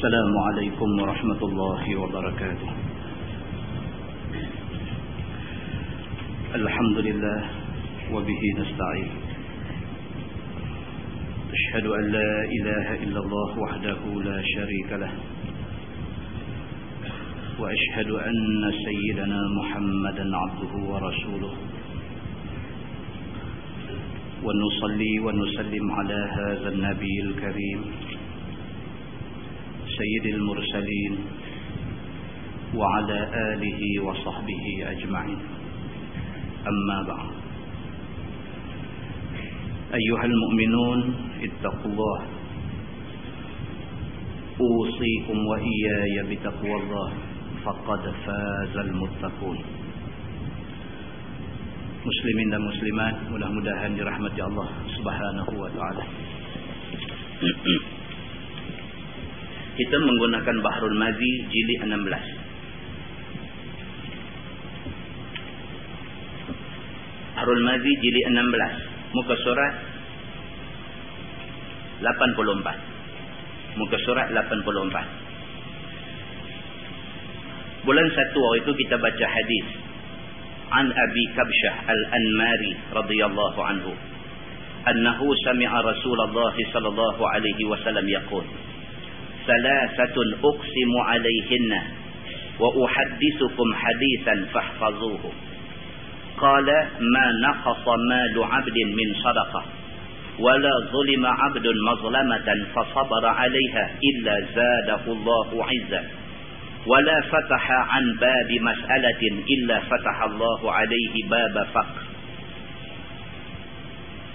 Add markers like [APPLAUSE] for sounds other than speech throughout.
السلام عليكم ورحمة الله وبركاته. الحمد لله وبه نستعين. أشهد أن لا إله إلا الله وحده لا شريك له. وأشهد أن سيدنا محمدا عبده ورسوله. ونصلي ونسلم على هذا النبي الكريم. سيد المرسلين وعلى آله وصحبه أجمعين. أما بعد. أيها المؤمنون اتقوا الله. أوصيكم وإياي بتقوى الله. فقد فاز المتقون. muslimin dan muslimat mudah-mudahan dirahmati Allah Subhanahu wa taala. [CLEARS THROAT] kita menggunakan Bahrul Mazi jilid 16 Bahrul Mazi jilid 16 muka surat 84 muka surat 84 bulan 1 waktu itu kita baca hadis. An abi kabsyah al anmari radhiyallahu anhu. Annahu sami'a rasulullah sallallahu alaihi wasallam yaqul. ثلاثة أقسم عليهن وأحدثكم حديثا فاحفظوه. قال ما نقص مال عبد من صدقة ولا ظلم عبد مظلمة فصبر عليها إلا زاده الله عزا ولا فتح عن باب مسألة إلا فتح الله عليه باب فقر.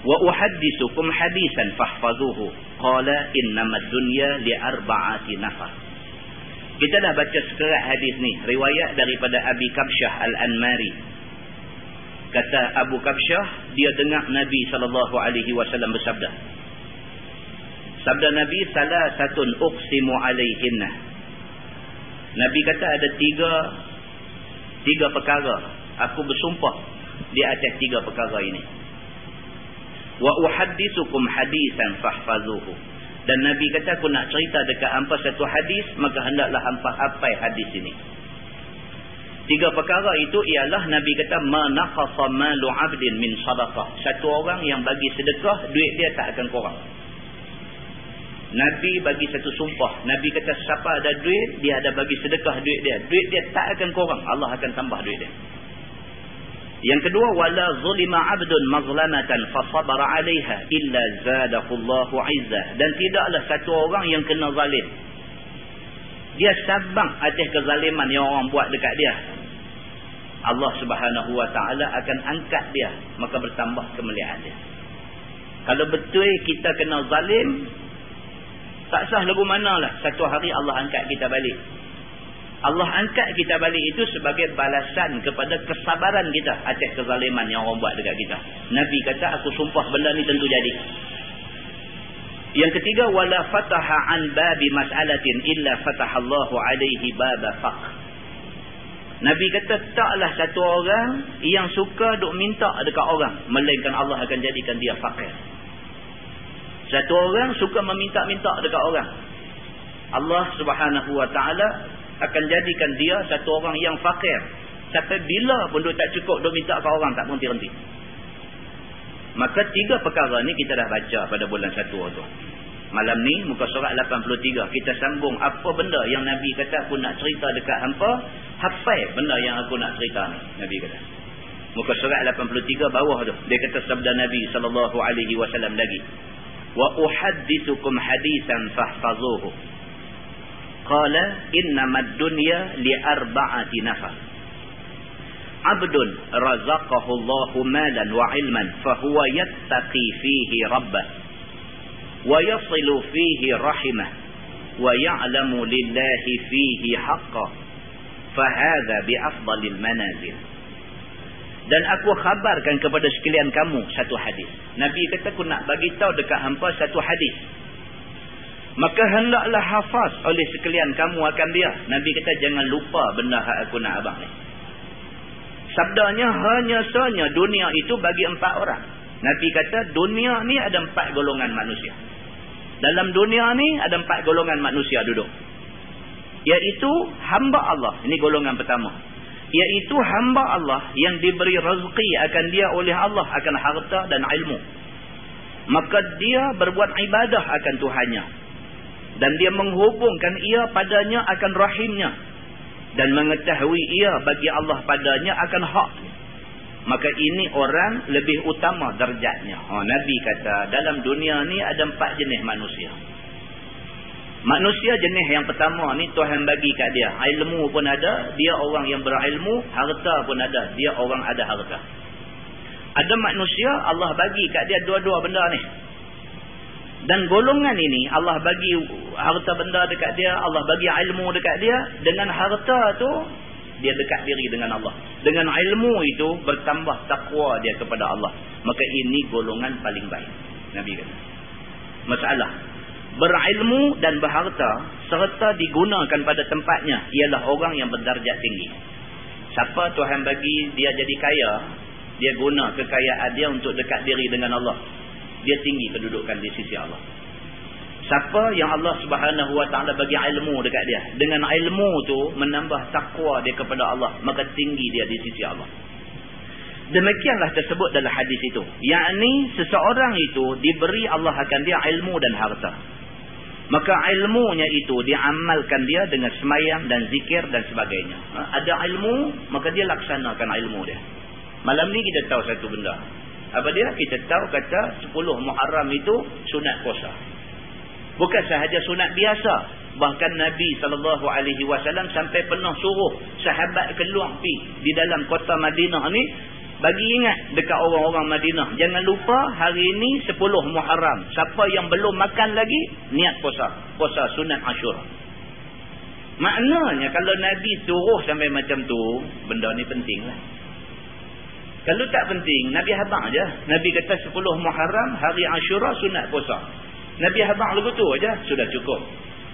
wa uhaddithukum hadisan fahfazuhu qala innamad dunya li arba'ati nafar kita dah baca sekerat hadis ni. Riwayat daripada Abi Kabsyah Al-Anmari. Kata Abu Kabsyah dia dengar Nabi sallallahu alaihi wasallam bersabda. Sabda Nabi salasatun uqsimu alaihinna. Nabi kata ada tiga tiga perkara. Aku bersumpah di atas tiga perkara ini. Wa uhaddithukum hadisan fahfazuhu. Dan Nabi kata aku nak cerita dekat hampa satu hadis, maka hendaklah hampa hafal hadis ini. Tiga perkara itu ialah Nabi kata manaqasa malu 'abdin min sadaqah. Satu orang yang bagi sedekah, duit dia tak akan kurang. Nabi bagi satu sumpah. Nabi kata siapa ada duit, dia ada bagi sedekah duit dia. Duit dia tak akan kurang. Allah akan tambah duit dia. Yang kedua, wala zulima 'abdun mazlamatan fasabara 'alayha illa zadahullahu 'izza. Dan tidaklah satu orang yang kena zalim. Dia sabang atas kezaliman yang orang buat dekat dia. Allah Subhanahu wa taala akan angkat dia, maka bertambah kemuliaan dia. Kalau betul kita kena zalim, tak sah lagu manalah satu hari Allah angkat kita balik. Allah angkat kita balik itu sebagai balasan kepada kesabaran kita atas kezaliman yang orang buat dekat kita. Nabi kata aku sumpah benda ni tentu jadi. Yang ketiga wala fataha an babi mas'alatin illa fatahallahu alaihi baba faqr. Nabi kata taklah satu orang yang suka duk minta dekat orang melainkan Allah akan jadikan dia fakir. Satu orang suka meminta-minta dekat orang. Allah subhanahu wa ta'ala akan jadikan dia satu orang yang fakir. Sampai bila pun dia tak cukup dia minta ke orang tak berhenti-henti. Maka tiga perkara ni kita dah baca pada bulan satu tu. Malam ni muka surat 83 kita sambung apa benda yang Nabi kata aku nak cerita dekat hampa. Hafai benda yang aku nak cerita ni. Nabi kata. Muka surat 83 bawah tu. Dia kata sabda Nabi SAW lagi wa uhaddithukum hadisan fahfazuhu qala innama ad-dunya li arba'ati nafar abdun razaqahu Allahu malan wa ilman fahuwa yattaqi fihi rabbah wa yasilu fihi rahimah wa ya'lamu lillahi fihi haqqan fahadha bi afdalil manazil dan aku khabarkan kepada sekalian kamu satu hadis. Nabi kata aku nak bagi tahu dekat hampa satu hadis. Maka hendaklah hafaz oleh sekalian kamu akan dia. Nabi kata jangan lupa benda yang aku nak abang ni. Sabdanya hanya sahaja dunia itu bagi empat orang. Nabi kata dunia ni ada empat golongan manusia. Dalam dunia ni ada empat golongan manusia duduk. Iaitu hamba Allah. Ini golongan pertama. Iaitu hamba Allah yang diberi rezeki akan dia oleh Allah akan harta dan ilmu. Maka dia berbuat ibadah akan Tuhannya. Dan dia menghubungkan ia padanya akan rahimnya. Dan mengetahui ia bagi Allah padanya akan hak. Maka ini orang lebih utama derjatnya. Oh, Nabi kata dalam dunia ni ada empat jenis manusia. Manusia jenis yang pertama ni Tuhan bagi kat dia. Ilmu pun ada. Dia orang yang berilmu. Harta pun ada. Dia orang ada harta. Ada manusia Allah bagi kat dia dua-dua benda ni. Dan golongan ini Allah bagi harta benda dekat dia. Allah bagi ilmu dekat dia. Dengan harta tu dia dekat diri dengan Allah. Dengan ilmu itu bertambah takwa dia kepada Allah. Maka ini golongan paling baik. Nabi kata. Masalah berilmu dan berharta serta digunakan pada tempatnya ialah orang yang berdarjat tinggi. Siapa Tuhan bagi dia jadi kaya, dia guna kekayaan dia untuk dekat diri dengan Allah. Dia tinggi kedudukan di sisi Allah. Siapa yang Allah Subhanahu Wa Taala bagi ilmu dekat dia, dengan ilmu tu menambah takwa dia kepada Allah, maka tinggi dia di sisi Allah. Demikianlah tersebut dalam hadis itu. Yakni seseorang itu diberi Allah akan dia ilmu dan harta. Maka ilmunya itu diamalkan dia dengan semayang dan zikir dan sebagainya. Ha? Ada ilmu, maka dia laksanakan ilmu dia. Malam ni kita tahu satu benda. Apa dia? Kita tahu kata 10 Muharram itu sunat puasa. Bukan sahaja sunat biasa. Bahkan Nabi SAW sampai pernah suruh sahabat keluar pi di dalam kota Madinah ni bagi ingat dekat orang-orang Madinah. Jangan lupa hari ini 10 Muharram. Siapa yang belum makan lagi, niat puasa. Puasa sunat Ashura. Maknanya kalau Nabi suruh sampai macam tu, benda ni penting lah. Kalau tak penting, Nabi habang aja. Nabi kata 10 Muharram, hari Ashura sunat puasa. Nabi habang lagu tu aja, sudah cukup.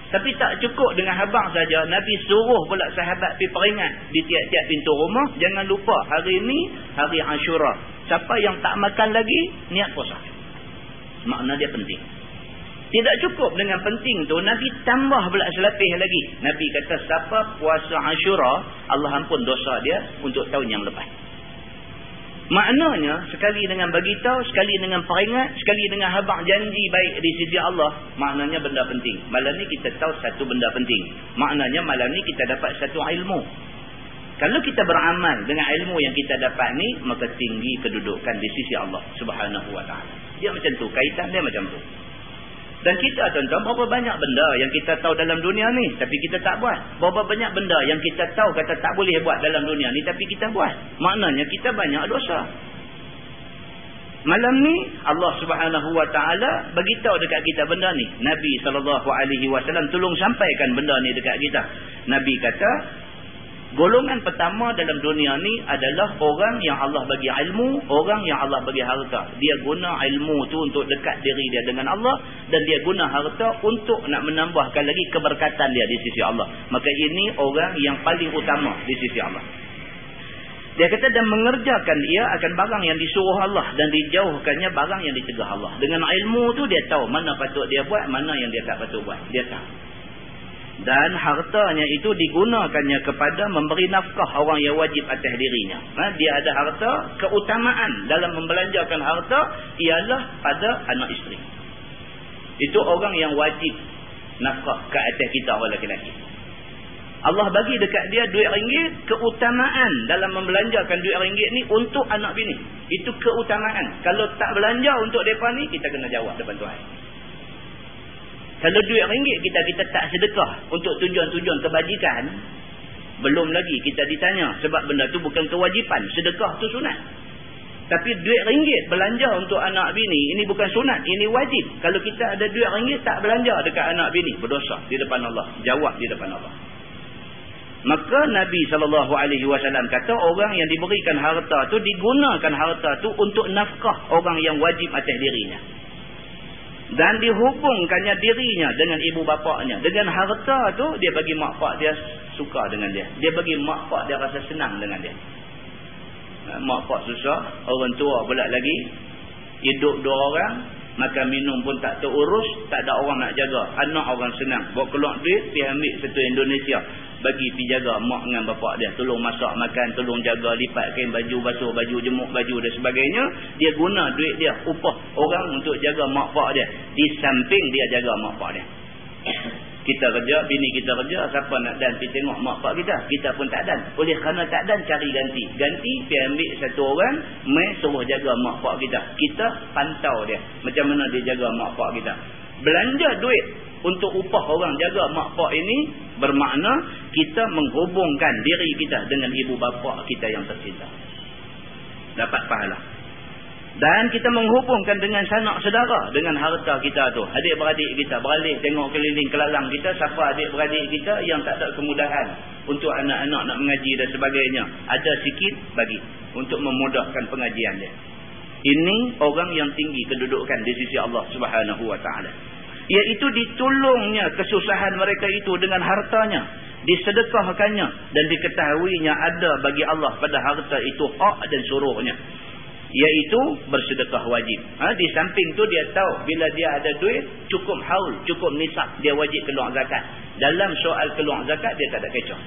Tapi tak cukup dengan habang saja. Nabi suruh pula sahabat pergi peringat di tiap-tiap pintu rumah. Jangan lupa hari ini hari Ashura. Siapa yang tak makan lagi, niat puasa. Makna dia penting. Tidak cukup dengan penting tu, Nabi tambah pula selapih lagi. Nabi kata siapa puasa Ashura, Allah ampun dosa dia untuk tahun yang lepas. Maknanya sekali dengan bagi tahu, sekali dengan peringat, sekali dengan habaq janji baik di sisi Allah, maknanya benda penting. Malam ni kita tahu satu benda penting. Maknanya malam ni kita dapat satu ilmu. Kalau kita beramal dengan ilmu yang kita dapat ni, maka tinggi kedudukan di sisi Allah Subhanahu wa taala. Dia macam tu, kaitan dia macam tu. Dan kita tuan-tuan berapa banyak benda yang kita tahu dalam dunia ni tapi kita tak buat. Berapa banyak benda yang kita tahu kata tak boleh buat dalam dunia ni tapi kita buat. Maknanya kita banyak dosa. Malam ni Allah Subhanahu Wa Taala bagi tahu dekat kita benda ni. Nabi sallallahu alaihi wasallam tolong sampaikan benda ni dekat kita. Nabi kata Golongan pertama dalam dunia ni adalah orang yang Allah bagi ilmu, orang yang Allah bagi harta. Dia guna ilmu tu untuk dekat diri dia dengan Allah dan dia guna harta untuk nak menambahkan lagi keberkatan dia di sisi Allah. Maka ini orang yang paling utama di sisi Allah. Dia kata dan mengerjakan dia akan barang yang disuruh Allah dan dijauhkannya barang yang dicegah Allah. Dengan ilmu tu dia tahu mana patut dia buat, mana yang dia tak patut buat. Dia tahu dan hartanya itu digunakannya kepada memberi nafkah orang yang wajib atas dirinya. Ha, dia ada harta, keutamaan dalam membelanjakan harta ialah pada anak isteri. Itu orang yang wajib nafkah ke atas kita orang lelaki. Allah bagi dekat dia duit ringgit, keutamaan dalam membelanjakan duit ringgit ni untuk anak bini. Itu keutamaan. Kalau tak belanja untuk mereka ni, kita kena jawab depan Tuhan. Kalau duit ringgit kita kita tak sedekah untuk tujuan-tujuan kebajikan, belum lagi kita ditanya sebab benda tu bukan kewajipan, sedekah tu sunat. Tapi duit ringgit belanja untuk anak bini, ini bukan sunat, ini wajib. Kalau kita ada duit ringgit tak belanja dekat anak bini, berdosa di depan Allah. Jawab di depan Allah. Maka Nabi SAW kata orang yang diberikan harta tu digunakan harta tu untuk nafkah orang yang wajib atas dirinya dan dihubungkannya dirinya dengan ibu bapaknya dengan harta tu dia bagi mak pak dia suka dengan dia dia bagi mak pak dia rasa senang dengan dia mak pak susah orang tua pula lagi hidup dua orang Makan minum pun tak terurus, tak ada orang nak jaga. Anak orang senang. Bawa keluar duit, pergi ambil satu Indonesia. Bagi pergi jaga mak dengan bapak dia. Tolong masak makan, tolong jaga, lipat kain baju, basuh baju, jemuk baju dan sebagainya. Dia guna duit dia, upah orang untuk jaga mak bapak dia. Di samping dia jaga mak bapak dia. [COUGHS] Kita kerja, bini kita kerja, siapa nak dan pergi tengok mak pak kita? Kita pun tak dan. Oleh kerana tak dan, cari ganti. Ganti, pergi ambil satu orang, mai suruh jaga mak pak kita. Kita pantau dia. Macam mana dia jaga mak pak kita. Belanja duit untuk upah orang jaga mak pak ini, bermakna kita menghubungkan diri kita dengan ibu bapa kita yang tercinta. Dapat pahala. Dan kita menghubungkan dengan sanak saudara dengan harta kita tu. Adik-beradik kita beralih tengok keliling kelalang kita. Siapa adik-beradik kita yang tak ada kemudahan untuk anak-anak nak mengaji dan sebagainya. Ada sikit bagi untuk memudahkan pengajian dia. Ini orang yang tinggi kedudukan di sisi Allah subhanahu wa ta'ala. Iaitu ditolongnya kesusahan mereka itu dengan hartanya. Disedekahkannya dan diketahuinya ada bagi Allah pada harta itu hak dan suruhnya iaitu bersedekah wajib. Ha, di samping tu dia tahu bila dia ada duit cukup haul, cukup nisab dia wajib keluar zakat. Dalam soal keluar zakat dia tak ada kecoh.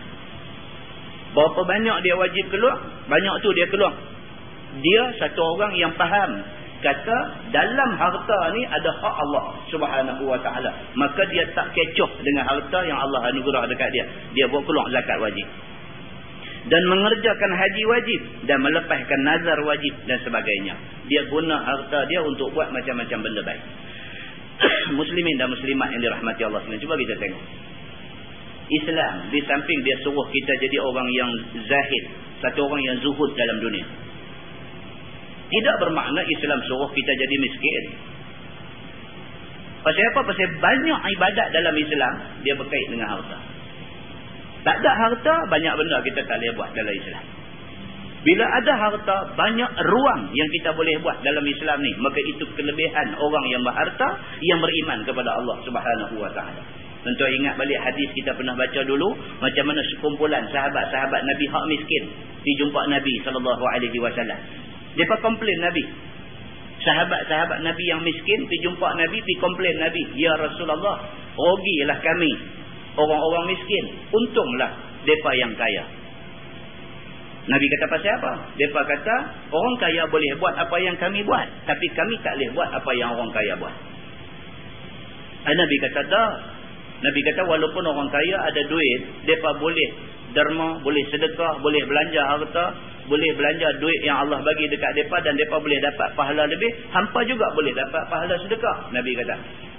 Berapa banyak dia wajib keluar? Banyak tu dia keluar. Dia satu orang yang faham kata dalam harta ni ada hak Allah Subhanahu wa taala. Maka dia tak kecoh dengan harta yang Allah anugerah dekat dia. Dia buat keluar zakat wajib dan mengerjakan haji wajib dan melepaskan nazar wajib dan sebagainya. Dia guna harta dia untuk buat macam-macam benda baik. [COUGHS] Muslimin dan muslimat yang dirahmati Allah SWT. Cuba kita tengok. Islam di samping dia suruh kita jadi orang yang zahid. Satu orang yang zuhud dalam dunia. Tidak bermakna Islam suruh kita jadi miskin. Pasal apa? Pasal banyak ibadat dalam Islam dia berkait dengan harta. Tak ada harta, banyak benda kita tak boleh buat dalam Islam. Bila ada harta, banyak ruang yang kita boleh buat dalam Islam ni. Maka itu kelebihan orang yang berharta, yang beriman kepada Allah subhanahu wa ta'ala. Tentu ingat balik hadis kita pernah baca dulu. Macam mana sekumpulan sahabat-sahabat Nabi hak miskin. Dijumpa Nabi SAW. Mereka komplain Nabi. Sahabat-sahabat Nabi yang miskin, pergi jumpa Nabi, pergi komplain Nabi. Ya Rasulullah, rugilah kami orang-orang miskin. Untunglah mereka yang kaya. Nabi kata pasal apa? Mereka kata, orang kaya boleh buat apa yang kami buat. Tapi kami tak boleh buat apa yang orang kaya buat. Dan Nabi kata, dah. Nabi kata, walaupun orang kaya ada duit, mereka boleh derma, boleh sedekah, boleh belanja harta, boleh belanja duit yang Allah bagi dekat mereka dan mereka boleh dapat pahala lebih. Hampa juga boleh dapat pahala sedekah. Nabi kata.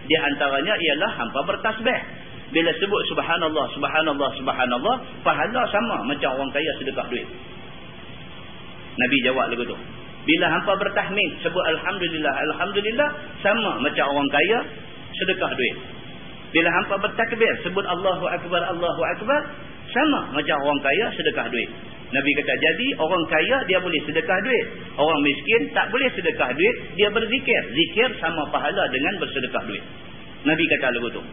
Di antaranya ialah hampa bertasbih. Bila sebut subhanallah, subhanallah, subhanallah, pahala sama macam orang kaya sedekah duit. Nabi jawab lagu tu. Bila hampa bertahmid, sebut alhamdulillah, alhamdulillah, sama macam orang kaya sedekah duit. Bila hampa bertakbir, sebut Allahu Akbar, Allahu Akbar, sama macam orang kaya sedekah duit. Nabi kata, jadi orang kaya dia boleh sedekah duit. Orang miskin tak boleh sedekah duit, dia berzikir. Zikir sama pahala dengan bersedekah duit. Nabi kata lagu tu.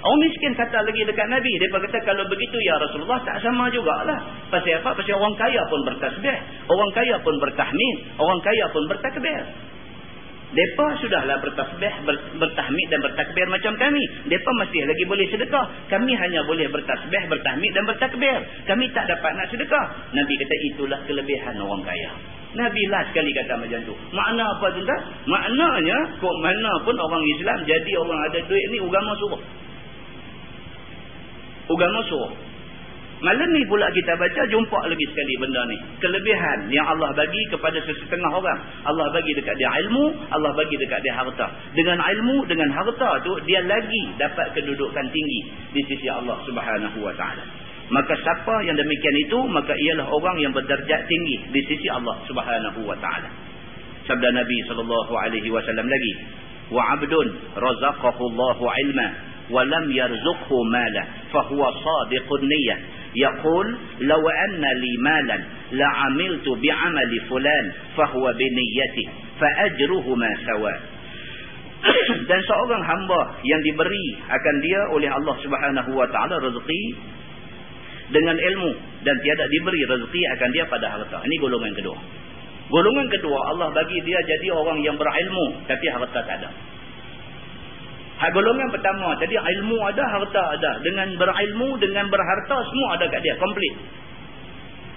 Orang miskin kata lagi dekat Nabi. Dia kata kalau begitu ya Rasulullah tak sama jugalah. Pasal apa? Pasal orang kaya pun bertasbih. Orang kaya pun bertahmid. Orang kaya pun bertakbir. Mereka sudahlah bertasbih, bertahmid dan bertakbir macam kami. Mereka masih lagi boleh sedekah. Kami hanya boleh bertasbih, bertahmid dan bertakbir. Kami tak dapat nak sedekah. Nabi kata itulah kelebihan orang kaya. Nabi lah sekali kata macam tu. Makna apa tuan-tuan? Maknanya, kok mana pun orang Islam jadi orang ada duit ni agama suruh. Agama suruh. Malam ni pula kita baca jumpa lagi sekali benda ni. Kelebihan yang Allah bagi kepada sesetengah orang. Allah bagi dekat dia ilmu, Allah bagi dekat dia harta. Dengan ilmu, dengan harta tu dia lagi dapat kedudukan tinggi di sisi Allah Subhanahu wa taala. Maka siapa yang demikian itu, maka ialah orang yang berderajat tinggi di sisi Allah Subhanahu wa taala. Sabda Nabi sallallahu alaihi wasallam lagi, "Wa 'abdun razaqahu Allahu 'ilma ولم يرزقه مالا فهو صادق النية يقول لو أن لي مالا لعملت بعمل فلان فهو بنيته فأجرهما سواء dan seorang hamba yang diberi akan dia oleh Allah Subhanahu wa taala rezeki dengan ilmu dan tiada diberi rezeki akan dia pada harta. Ini golongan kedua. Golongan kedua Allah bagi dia jadi orang yang berilmu tapi harta tak ada. Hak golongan pertama tadi ilmu ada, harta ada. Dengan berilmu, dengan berharta semua ada kat dia, komplit.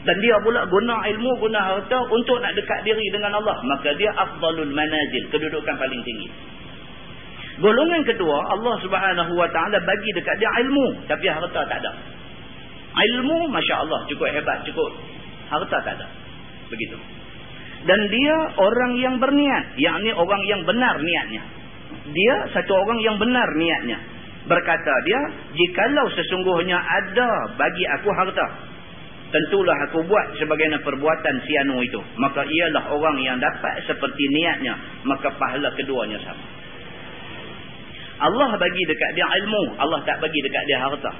Dan dia pula guna ilmu, guna harta untuk nak dekat diri dengan Allah. Maka dia afdalul manazil, kedudukan paling tinggi. Golongan kedua, Allah subhanahu wa ta'ala bagi dekat dia ilmu. Tapi harta tak ada. Ilmu, Masya Allah, cukup hebat, cukup. Harta tak ada. Begitu. Dan dia orang yang berniat. Yang ni orang yang benar niatnya. Dia satu orang yang benar niatnya. Berkata dia, jikalau sesungguhnya ada bagi aku harta. Tentulah aku buat sebagaimana perbuatan sianu itu. Maka ialah orang yang dapat seperti niatnya. Maka pahala keduanya sama. Allah bagi dekat dia ilmu. Allah tak bagi dekat dia harta.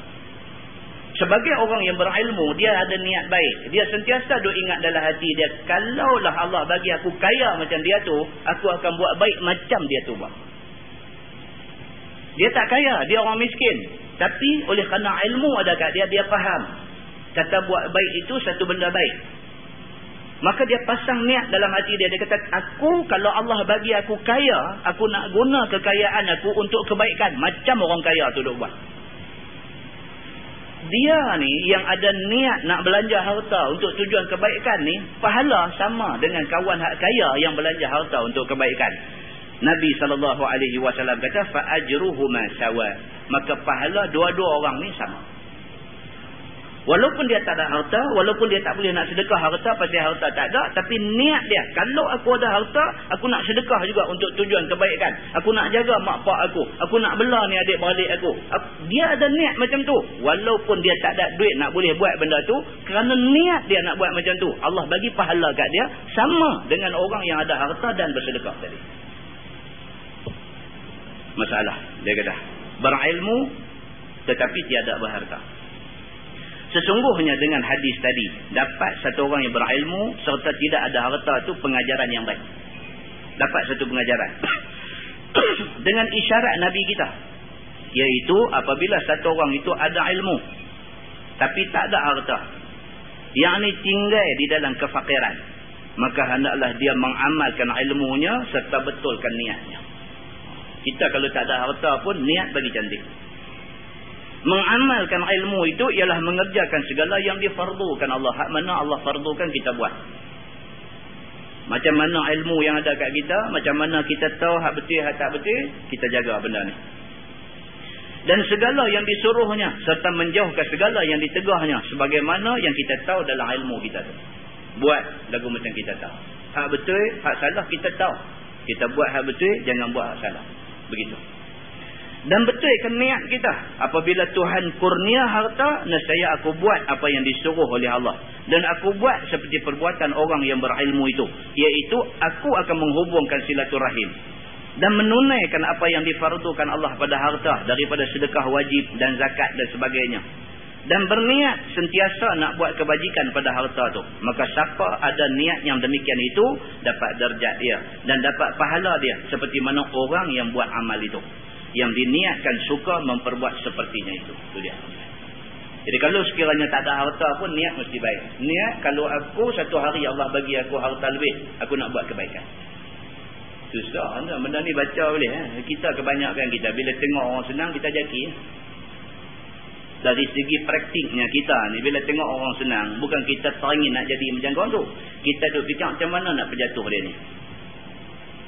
Sebagai orang yang berilmu, dia ada niat baik. Dia sentiasa duk ingat dalam hati dia. Kalaulah Allah bagi aku kaya macam dia tu, aku akan buat baik macam dia tu buat. Dia tak kaya, dia orang miskin. Tapi oleh kerana ilmu ada kat dia, dia faham. Kata buat baik itu satu benda baik. Maka dia pasang niat dalam hati dia. Dia kata, aku kalau Allah bagi aku kaya, aku nak guna kekayaan aku untuk kebaikan. Macam orang kaya tu duk buat dia ni yang ada niat nak belanja harta untuk tujuan kebaikan ni pahala sama dengan kawan hak kaya yang belanja harta untuk kebaikan Nabi SAW kata fa ajruhuma sawa maka pahala dua-dua orang ni sama Walaupun dia tak ada harta, walaupun dia tak boleh nak sedekah harta pasal harta tak ada, tapi niat dia, kalau aku ada harta, aku nak sedekah juga untuk tujuan kebaikan. Aku nak jaga mak pak aku, aku nak bela ni adik-beradik aku. Dia ada niat macam tu. Walaupun dia tak ada duit nak boleh buat benda tu, kerana niat dia nak buat macam tu, Allah bagi pahala kat dia sama dengan orang yang ada harta dan bersedekah tadi. Masalah, dia kata, berilmu tetapi tiada berharta. Sesungguhnya dengan hadis tadi, dapat satu orang yang berilmu serta tidak ada harta itu pengajaran yang baik. Dapat satu pengajaran. [COUGHS] dengan isyarat Nabi kita. Iaitu apabila satu orang itu ada ilmu. Tapi tak ada harta. Yang ini tinggal di dalam kefakiran. Maka hendaklah dia mengamalkan ilmunya serta betulkan niatnya. Kita kalau tak ada harta pun niat bagi cantik mengamalkan ilmu itu ialah mengerjakan segala yang difardukan Allah. Hak mana Allah fardukan kita buat. Macam mana ilmu yang ada kat kita, macam mana kita tahu hak betul hak tak betul, kita jaga benda ni. Dan segala yang disuruhnya serta menjauhkan segala yang ditegahnya sebagaimana yang kita tahu dalam ilmu kita tu. Buat lagu macam kita tahu. Hak betul, hak salah kita tahu. Kita buat hak betul, jangan buat hak salah. Begitu. Dan betulkan niat kita. Apabila Tuhan kurnia harta, nescaya aku buat apa yang disuruh oleh Allah. Dan aku buat seperti perbuatan orang yang berilmu itu. Iaitu, aku akan menghubungkan silaturahim. Dan menunaikan apa yang difardukan Allah pada harta. Daripada sedekah wajib dan zakat dan sebagainya. Dan berniat sentiasa nak buat kebajikan pada harta tu. Maka siapa ada niat yang demikian itu, dapat derjat dia. Dan dapat pahala dia. Seperti mana orang yang buat amal itu yang diniatkan suka memperbuat sepertinya itu. Itu dia. Jadi kalau sekiranya tak ada harta pun niat mesti baik. Niat kalau aku satu hari Allah bagi aku harta lebih, aku nak buat kebaikan. Susah anda benda ni baca boleh eh? Kita kebanyakan kita bila tengok orang senang kita jaki. Dari segi praktiknya kita ni bila tengok orang senang, bukan kita teringin nak jadi macam kau tu. Kita duk fikir macam mana nak berjatuh dia ni.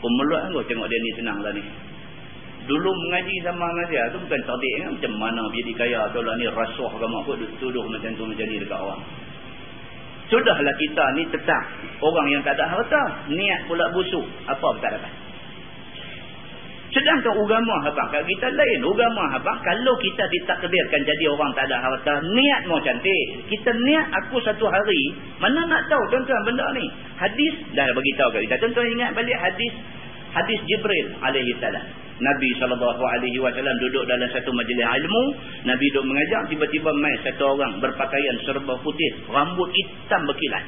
Pemeluk kan tengok dia ni senang lah ni. Dulu mengaji sama Malaysia tu bukan cerdik kan? Macam mana jadi kaya kalau ni rasuah ke apa tuduh macam tu macam ni dekat orang. Sudahlah kita ni tetap orang yang tak ada harta. Niat pula busuk. Apa pun tak dapat. Sedangkan agama abang kat kita lain. Agama abang kalau kita ditakdirkan jadi orang tak ada harta. Niat mau cantik. Kita niat aku satu hari. Mana nak tahu tuan-tuan benda ni. Hadis dah beritahu kat kita. Tuan-tuan ingat balik hadis. Hadis Jibril alaihi salam. Nabi SAW duduk dalam satu majlis ilmu. Nabi duduk mengajar. Tiba-tiba mai satu orang berpakaian serba putih. Rambut hitam berkilat.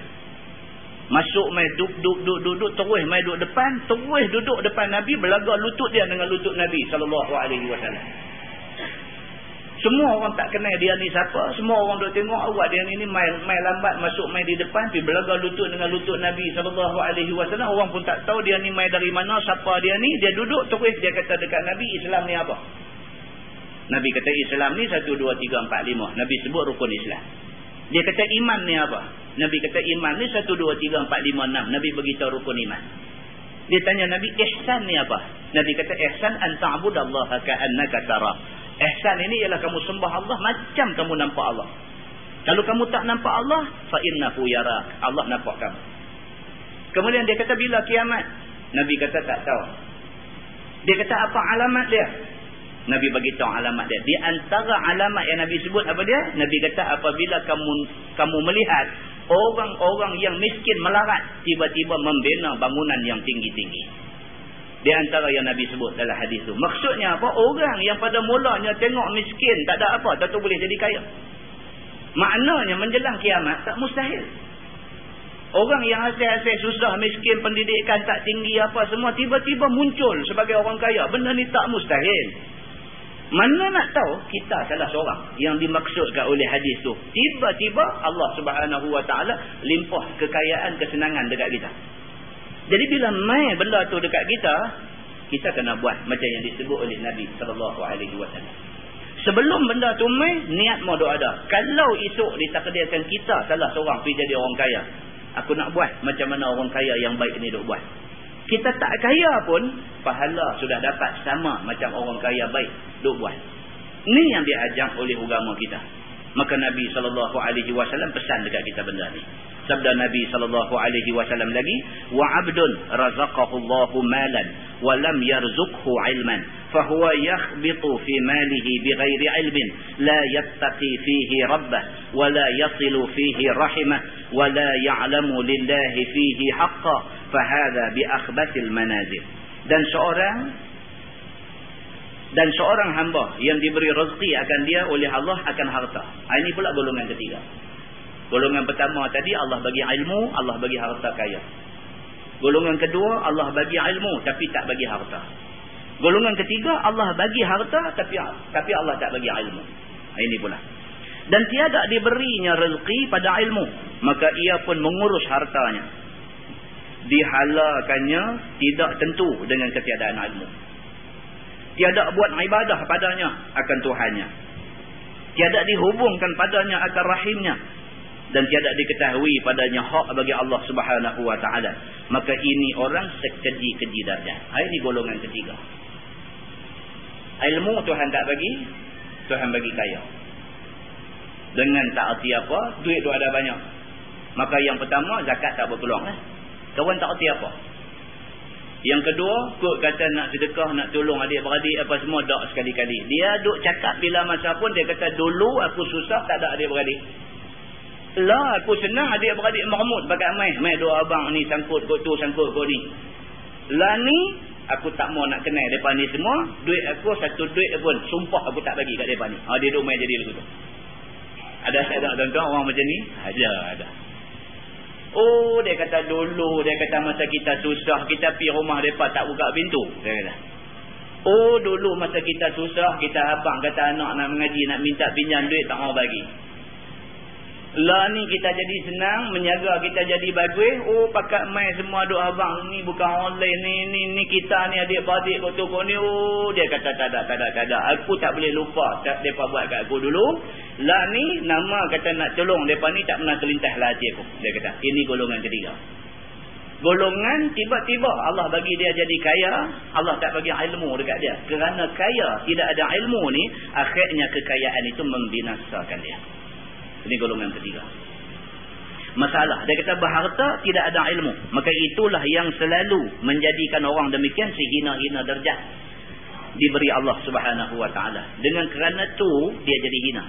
Masuk mai duduk, duduk, duduk, duduk. Terus mai duduk depan. Terus duduk depan Nabi. Belagak lutut dia dengan lutut Nabi SAW. Semua orang tak kenal dia ni siapa. Semua orang duk tengok awak dia ni, ni main, main lambat masuk main di depan. Pergi belaga lutut dengan lutut Nabi SAW. Orang pun tak tahu dia ni main dari mana. Siapa dia ni. Dia duduk terus dia kata dekat Nabi Islam ni apa. Nabi kata Islam ni 1, 2, 3, 4, 5. Nabi sebut rukun Islam. Dia kata iman ni apa. Nabi kata iman ni 1, 2, 3, 4, 5, 6. Nabi beritahu rukun iman. Dia tanya Nabi ihsan ni apa. Nabi kata ihsan anta'budallaha ka'annaka tarah. Ihsan ini ialah kamu sembah Allah macam kamu nampak Allah. Kalau kamu tak nampak Allah, fa innahu yarak. Allah nampak kamu. Kemudian dia kata bila kiamat? Nabi kata tak tahu. Dia kata apa alamat dia? Nabi bagi tahu alamat dia. Di antara alamat yang Nabi sebut apa dia? Nabi kata apabila kamu kamu melihat orang-orang yang miskin melarat tiba-tiba membina bangunan yang tinggi-tinggi. Di antara yang Nabi sebut dalam hadis tu. Maksudnya apa? Orang yang pada mulanya tengok miskin, tak ada apa, tahu boleh jadi kaya. Maknanya menjelang kiamat tak mustahil. Orang yang hasil-hasil susah, miskin, pendidikan tak tinggi apa semua tiba-tiba muncul sebagai orang kaya. Benda ni tak mustahil. Mana nak tahu kita salah seorang yang dimaksudkan oleh hadis tu. Tiba-tiba Allah Subhanahu Wa Taala limpah kekayaan kesenangan dekat kita. Jadi bila mai benda tu dekat kita, kita kena buat macam yang disebut oleh Nabi sallallahu alaihi wasallam. Sebelum benda tu mai, niat doa ada. Kalau esok ditakdirkan kita salah seorang pergi jadi orang kaya, aku nak buat macam mana orang kaya yang baik ni dok buat. Kita tak kaya pun, pahala sudah dapat sama macam orang kaya baik dok buat. Ni yang diajar oleh agama kita. Maka Nabi SAW pesan dekat kita benda ni. Sabda Nabi SAW lagi. Wa abdun razaqahu Allahu malan. Wa lam yarzukhu ilman. Fahuwa yakhbitu fi malihi bighairi ilmin. La yattaqi fihi rabbah. Wa la yasilu fihi rahimah. Wa la ya'lamu lillahi fihi haqqa. Fahada bi akhbatil manazil. Dan seorang dan seorang hamba yang diberi rezeki akan dia oleh Allah akan harta. Ah, ini pula golongan ketiga. Golongan pertama tadi Allah bagi ilmu, Allah bagi harta kaya. Golongan kedua Allah bagi ilmu tapi tak bagi harta. Golongan ketiga Allah bagi harta tapi tapi Allah tak bagi ilmu. Ah, ini pula. Dan tiada diberinya rezeki pada ilmu, maka ia pun mengurus hartanya. Dihalakannya tidak tentu dengan ketiadaan ilmu. Tiada buat ibadah padanya akan Tuhannya. Tiada dihubungkan padanya akan rahimnya. Dan tiada diketahui padanya hak bagi Allah subhanahu wa ta'ala. Maka ini orang sekeji-keji darjah. Ini golongan ketiga. Ilmu Tuhan tak bagi Tuhan bagi kaya. Dengan tak arti apa duit tu ada banyak. Maka yang pertama zakat tak berpeluang eh? Kawan tak arti apa yang kedua, kut kata nak sedekah, nak tolong adik-beradik apa semua, tak sekali-kali. Dia duk cakap bila masa pun, dia kata, dulu aku susah, tak ada adik-beradik. Lah, aku senang adik-beradik marmut pakai main. Main dua abang ni, sangkut kot tu, sangkut kot ni. Lah ni, aku tak mau nak kenal mereka ni semua. Duit aku, satu duit pun, sumpah aku tak bagi kat mereka ni. Ha, dia duk main jadi lagu tu. Ada saya tak tuan-tuan orang macam ni? Ada, ada. Oh dia kata dulu dia kata masa kita susah kita pergi rumah depa tak buka pintu dia kata. Oh dulu masa kita susah kita abang kata anak nak mengaji nak minta pinjam duit tak mau bagi. Lah ni kita jadi senang menjaga kita jadi bagus. Oh pakat mai semua duk abang ni bukan online ni ni ni kita ni tu kau ni. Oh dia kata tak ada tak ada tak ada. Aku tak boleh lupa tak depa buat kat aku dulu. Lah ni nama kata nak tolong depa ni tak pernah terlintas lah hati aku. Dia kata ini golongan ketiga. Golongan tiba-tiba Allah bagi dia jadi kaya, Allah tak bagi ilmu dekat dia. Kerana kaya tidak ada ilmu ni, akhirnya kekayaan itu membinasakan dia. Ini golongan ketiga. Masalah. Dia kata berharta tidak ada ilmu. Maka itulah yang selalu menjadikan orang demikian sehina-hina derjat. Diberi Allah subhanahu wa ta'ala. Dengan kerana itu dia jadi hina.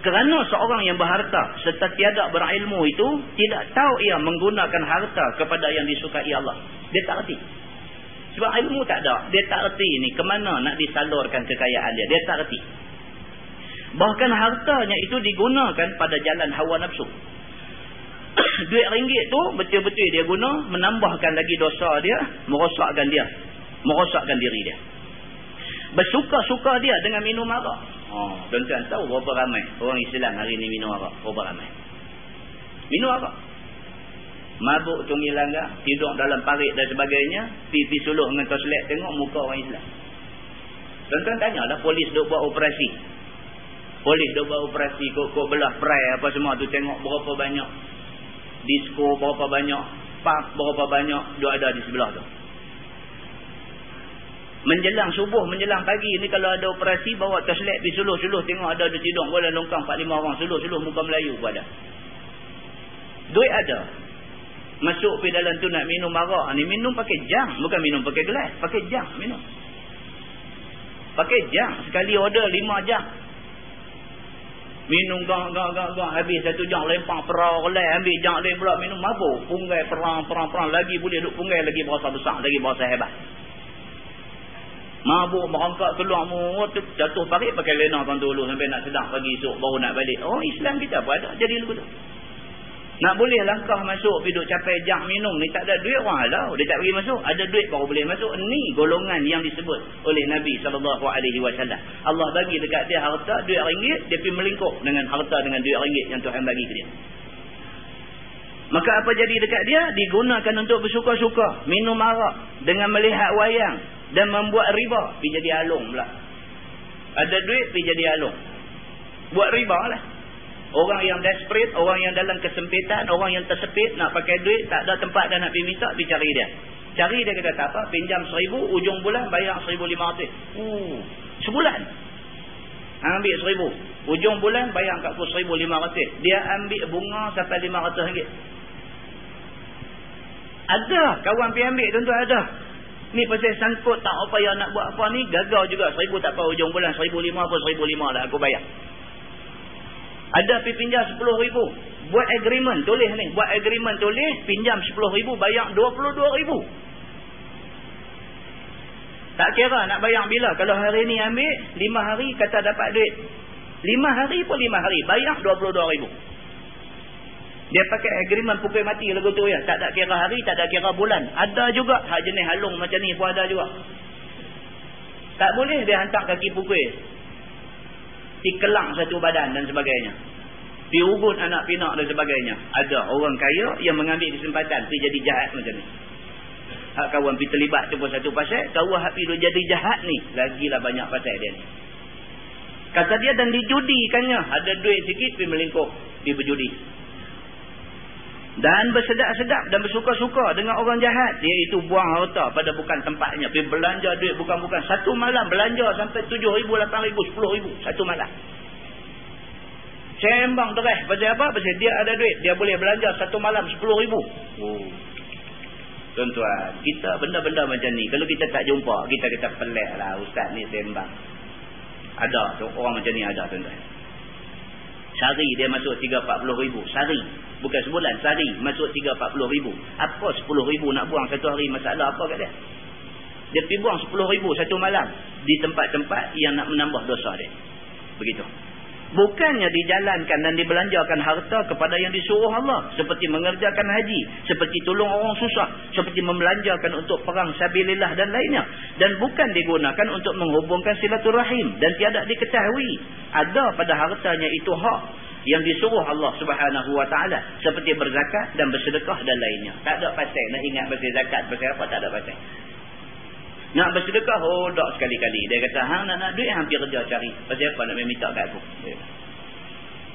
Kerana seorang yang berharta serta tiada berilmu itu tidak tahu ia menggunakan harta kepada yang disukai Allah. Dia tak erti. Sebab ilmu tak ada. Dia tak erti ni ke mana nak disalurkan kekayaan dia. Dia tak erti. Bahkan hartanya itu digunakan pada jalan hawa nafsu. [COUGHS] Duit ringgit tu betul-betul dia guna menambahkan lagi dosa dia, merosakkan dia, merosakkan diri dia. Bersuka-suka dia dengan minum arak. Oh, tuan-tuan tahu berapa ramai orang Islam hari ni minum arak? Berapa ramai? Minum arak. Mabuk tunggil langgar, tidur dalam parit dan sebagainya, pipi suluh dengan toslet tengok muka orang Islam. Tuan-tuan tanyalah polis duk buat operasi. Polis duk buat operasi kok-kok belah perai apa semua tu tengok berapa banyak disco berapa banyak, pub berapa banyak duk ada di sebelah tu. Menjelang subuh, menjelang pagi ni kalau ada operasi bawa taslet pergi suluh-suluh tengok ada ada tidur boleh longkang 4 5 orang suluh-suluh muka Melayu pun ada. Duit ada. Masuk pergi dalam tu nak minum arak ni minum pakai jam bukan minum pakai gelas, pakai jam minum. Pakai jam sekali order 5 jam. Minum gak gak gak gak habis satu jam lempang perang oleh ambil jam lain pula minum mabuk punggai perang perang perang lagi boleh duk punggai lagi berasa besar lagi berasa hebat. Mabuk merangkak keluar mu jatuh parit pakai lena kan dulu sampai nak sedang pagi esok baru nak balik. Oh Islam kita apa ada jadi lugu tu. Nak boleh langkah masuk pergi capai jam minum ni tak ada duit orang halau. Dia tak pergi masuk. Ada duit baru boleh masuk. Ni golongan yang disebut oleh Nabi SAW. Allah bagi dekat dia harta duit ringgit. Dia pergi melingkup dengan harta dengan duit ringgit yang Tuhan bagi ke dia. Maka apa jadi dekat dia? Digunakan untuk bersuka-suka. Minum arak. Dengan melihat wayang dan membuat riba pergi jadi alung pula. Ada duit pergi jadi alung. Buat riba lah. Orang yang desperate orang yang dalam kesempitan orang yang tersepit nak pakai duit tak ada tempat dah nak pergi minta pergi cari dia. Cari dia kata tak apa pinjam seribu ujung bulan bayar seribu lima ratus. Uh, sebulan. Ambil seribu. Ujung bulan bayar kat aku seribu lima ratus. Dia ambil bunga sampai lima ratus ringgit ada kawan pergi ambil tentu ada Ni pasal sangkut tak apa yang nak buat apa ni. Gagal juga. Seribu tak apa ujung bulan. Seribu lima apa seribu lima lah aku bayar. Ada pergi pinjam sepuluh ribu. Buat agreement tulis ni. Buat agreement tulis. Pinjam sepuluh ribu. Bayar dua puluh dua ribu. Tak kira nak bayar bila. Kalau hari ni ambil. Lima hari kata dapat duit. Lima hari pun lima hari. Bayar dua puluh dua ribu. Dia pakai agreement pukul mati lagu tu ya. Tak ada kira hari, tak ada kira bulan. Ada juga hak jenis halung macam ni pun ada juga. Tak boleh dia hantar kaki pukul. Dikelang satu badan dan sebagainya. Diugut anak pinak dan sebagainya. Ada orang kaya yang mengambil kesempatan pergi jadi jahat macam ni. Hak kawan pergi terlibat tu pun satu pasal. Kawan hak pergi jadi jahat ni. Lagilah banyak pasal dia ni. Kata dia dan dijudikannya. Ada duit sikit pergi melingkup. Pergi berjudi dan bersedap-sedap dan bersuka-suka dengan orang jahat. Iaitu buang harta pada bukan tempatnya. Pergi belanja duit bukan-bukan. Satu malam belanja sampai tujuh ribu, lapan ribu, sepuluh ribu. Satu malam. Sembang terah pasal apa? pasal dia ada duit. Dia boleh belanja satu malam sepuluh ribu. Oh. tuan-tuan kita benda-benda macam ni kalau kita tak jumpa kita kata pelik lah ustaz ni sembang. Ada orang macam ni ada tuan-tuan. Sehari dia masuk 3-40 ribu. Sehari. Bukan sebulan. Sehari masuk 3-40 ribu. Apa 10 ribu nak buang satu hari masalah apa kat dia? Dia pergi buang 10 ribu satu malam. Di tempat-tempat yang nak menambah dosa dia. Begitu. Bukannya dijalankan dan dibelanjakan harta kepada yang disuruh Allah. Seperti mengerjakan haji. Seperti tolong orang susah. Seperti membelanjakan untuk perang sabilillah dan lainnya. Dan bukan digunakan untuk menghubungkan silaturahim. Dan tiada diketahui. Ada pada hartanya itu hak. Yang disuruh Allah subhanahu wa ta'ala. Seperti berzakat dan bersedekah dan lainnya. Tak ada pasal. Nak ingat pasal zakat. Pasal apa? Tak ada pasal. Nak bersedekah, oh tak sekali-kali. Dia kata, hang nak nak duit, hampir kerja cari. Pasal apa nak minta kat aku?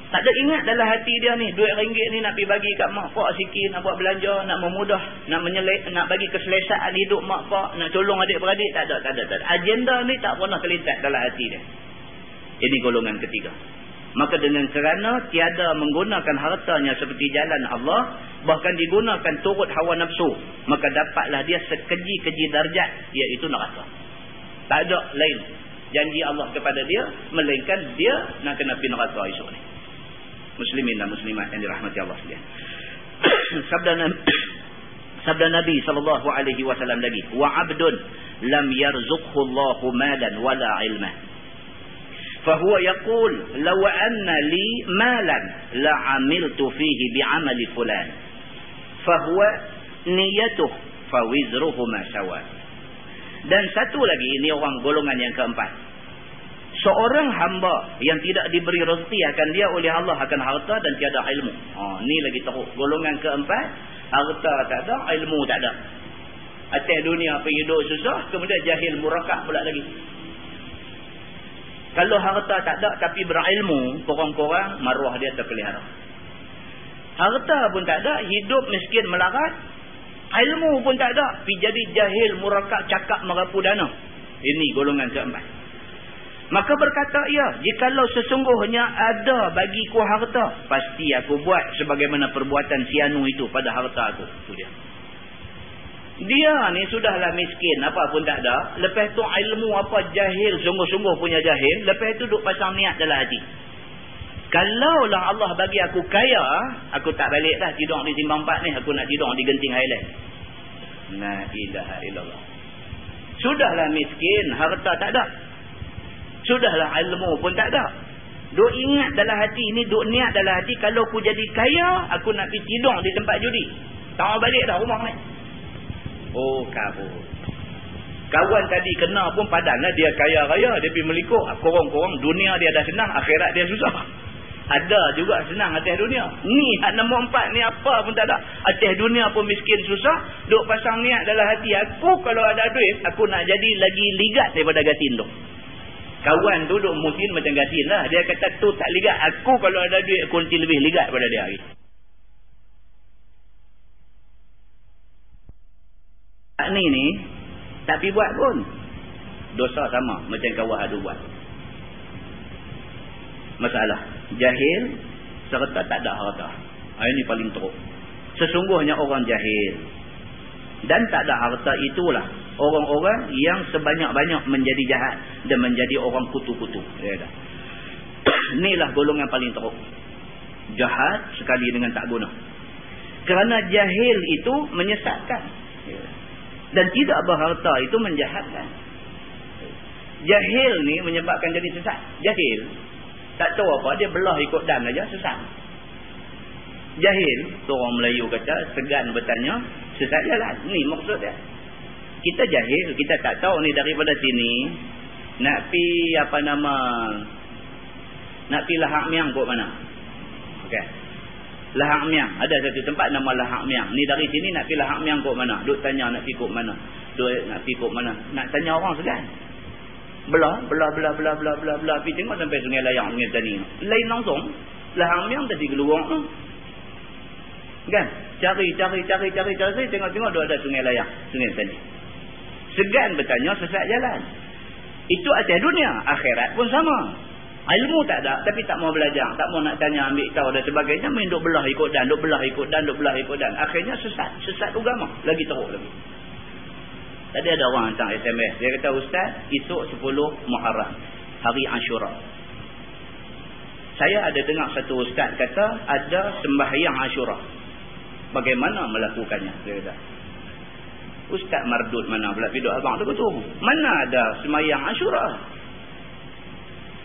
Tak ada ingat dalam hati dia ni, duit ringgit ni nak pergi bagi kat mak pak sikit, nak buat belanja, nak memudah, nak menyelek, nak bagi keselesaan hidup mak pak, nak tolong adik-beradik, tak ada, tak ada, tak ada. Agenda ni tak pernah terlintas dalam hati dia. Ini golongan ketiga. Maka dengan kerana tiada menggunakan hartanya seperti jalan Allah, bahkan digunakan turut hawa nafsu, maka dapatlah dia sekeji-keji darjat, iaitu neraka. Tak ada lain janji Allah kepada dia, melainkan dia nak kena pergi neraka esok ni. Muslimin dan muslimat yang dirahmati Allah sekalian. [COUGHS] sabda [COUGHS] sabda Nabi sallallahu alaihi wasallam lagi, wa 'abdun lam yarzuqhu Allahu malan wala 'ilman. فهو يقول لو أن لي مالا لعملت فيه بعمل فلان فهو نيته فوزرهما سوا dan satu lagi ini orang golongan yang keempat seorang hamba yang tidak diberi rezeki akan dia oleh Allah akan harta dan tiada ilmu. Ha, ni lagi teruk. Golongan keempat, harta tak ada, ilmu tak ada. Atas dunia pergi hidup susah, kemudian jahil murakab pula lagi. Kalau harta tak ada tapi berilmu, korang-korang maruah dia terpelihara. Harta pun tak ada, hidup miskin melarat. Ilmu pun tak ada, pergi jadi jahil murakab cakap merapu dana. Ini golongan keempat. Maka berkata ia, jikalau sesungguhnya ada bagiku harta, pasti aku buat sebagaimana perbuatan sianu itu pada harta aku. Itu dia. Dia ni sudahlah miskin, apa pun tak ada. Lepas tu ilmu apa jahil, sungguh-sungguh punya jahil. Lepas tu duk pasang niat dalam hati. Kalaulah Allah bagi aku kaya, aku tak balik dah tidur di timbang empat ni. Aku nak tidur di genting highland. La ilaha illallah. Sudahlah miskin, harta tak ada. Sudahlah ilmu pun tak ada. Duk ingat dalam hati ini, duk niat dalam hati. Kalau aku jadi kaya, aku nak pergi tidur di tempat judi. Tak balik dah rumah ni. Oh, kabur. Kawan tadi kena pun padanlah dia kaya raya. Dia pergi melikuk. Korang-korang dunia dia dah senang, akhirat dia susah. Ada juga senang atas dunia. Ni hak nombor empat ni apa pun tak ada. Atas dunia pun miskin susah. Duk pasang niat dalam hati. Aku kalau ada duit, aku nak jadi lagi ligat daripada gatin tu. Kawan tu duk mutin macam gatin lah. Dia kata tu tak ligat. Aku kalau ada duit aku nanti lebih ligat pada dia hari. Tak ni ni. Tak pergi buat pun. Dosa sama macam kawan ada buat. Masalah. Jahil serta tak ada harta. Ini paling teruk. Sesungguhnya orang jahil. Dan tak ada harta itulah orang-orang yang sebanyak-banyak menjadi jahat dan menjadi orang kutu-kutu. Ya Inilah [COUGHS] golongan paling teruk. Jahat sekali dengan tak guna. Kerana jahil itu menyesatkan. Dan tidak berharta itu menjahatkan. Jahil ni menyebabkan jadi sesat. Jahil. Tak tahu apa. Dia belah ikut dan saja sesat. Jahil. Orang Melayu kata segan bertanya. Sesat jalan. Ni maksud dia kita jahil kita tak tahu ni daripada sini nak pi apa nama nak pi lahak miang kok mana okey lahak miang. Ada satu tempat nama lahak miang. Ni dari sini nak pi lahak miang kok mana? Duk tanya nak pi kok mana? Duk nak pi kok mana? Nak tanya orang segan. Belah belah belah belah belah belah belah. Pi tengok sampai sungai layang sungai tani. Lain langsung. Lahak miang tadi keluar tu. Kan? Cari cari cari cari cari. Tengok-tengok ada sungai layang sungai tani. Segan bertanya sesat jalan. Itu atas dunia. Akhirat pun sama. Ilmu tak ada. Tapi tak mau belajar. Tak mau nak tanya ambil tahu dan sebagainya. Main duk belah ikut dan. Duk belah ikut dan. Duk belah ikut dan. Akhirnya sesat. Sesat agama. Lagi teruk lagi. Tadi ada orang hantar SMS. Dia kata Ustaz. Esok 10 Muharram. Hari Ashura. Saya ada dengar satu Ustaz kata. Ada sembahyang Ashura. Bagaimana melakukannya? Dia kata. Ustaz Mardut mana pula piduk abang tu betul. Mana ada semayang Ashura?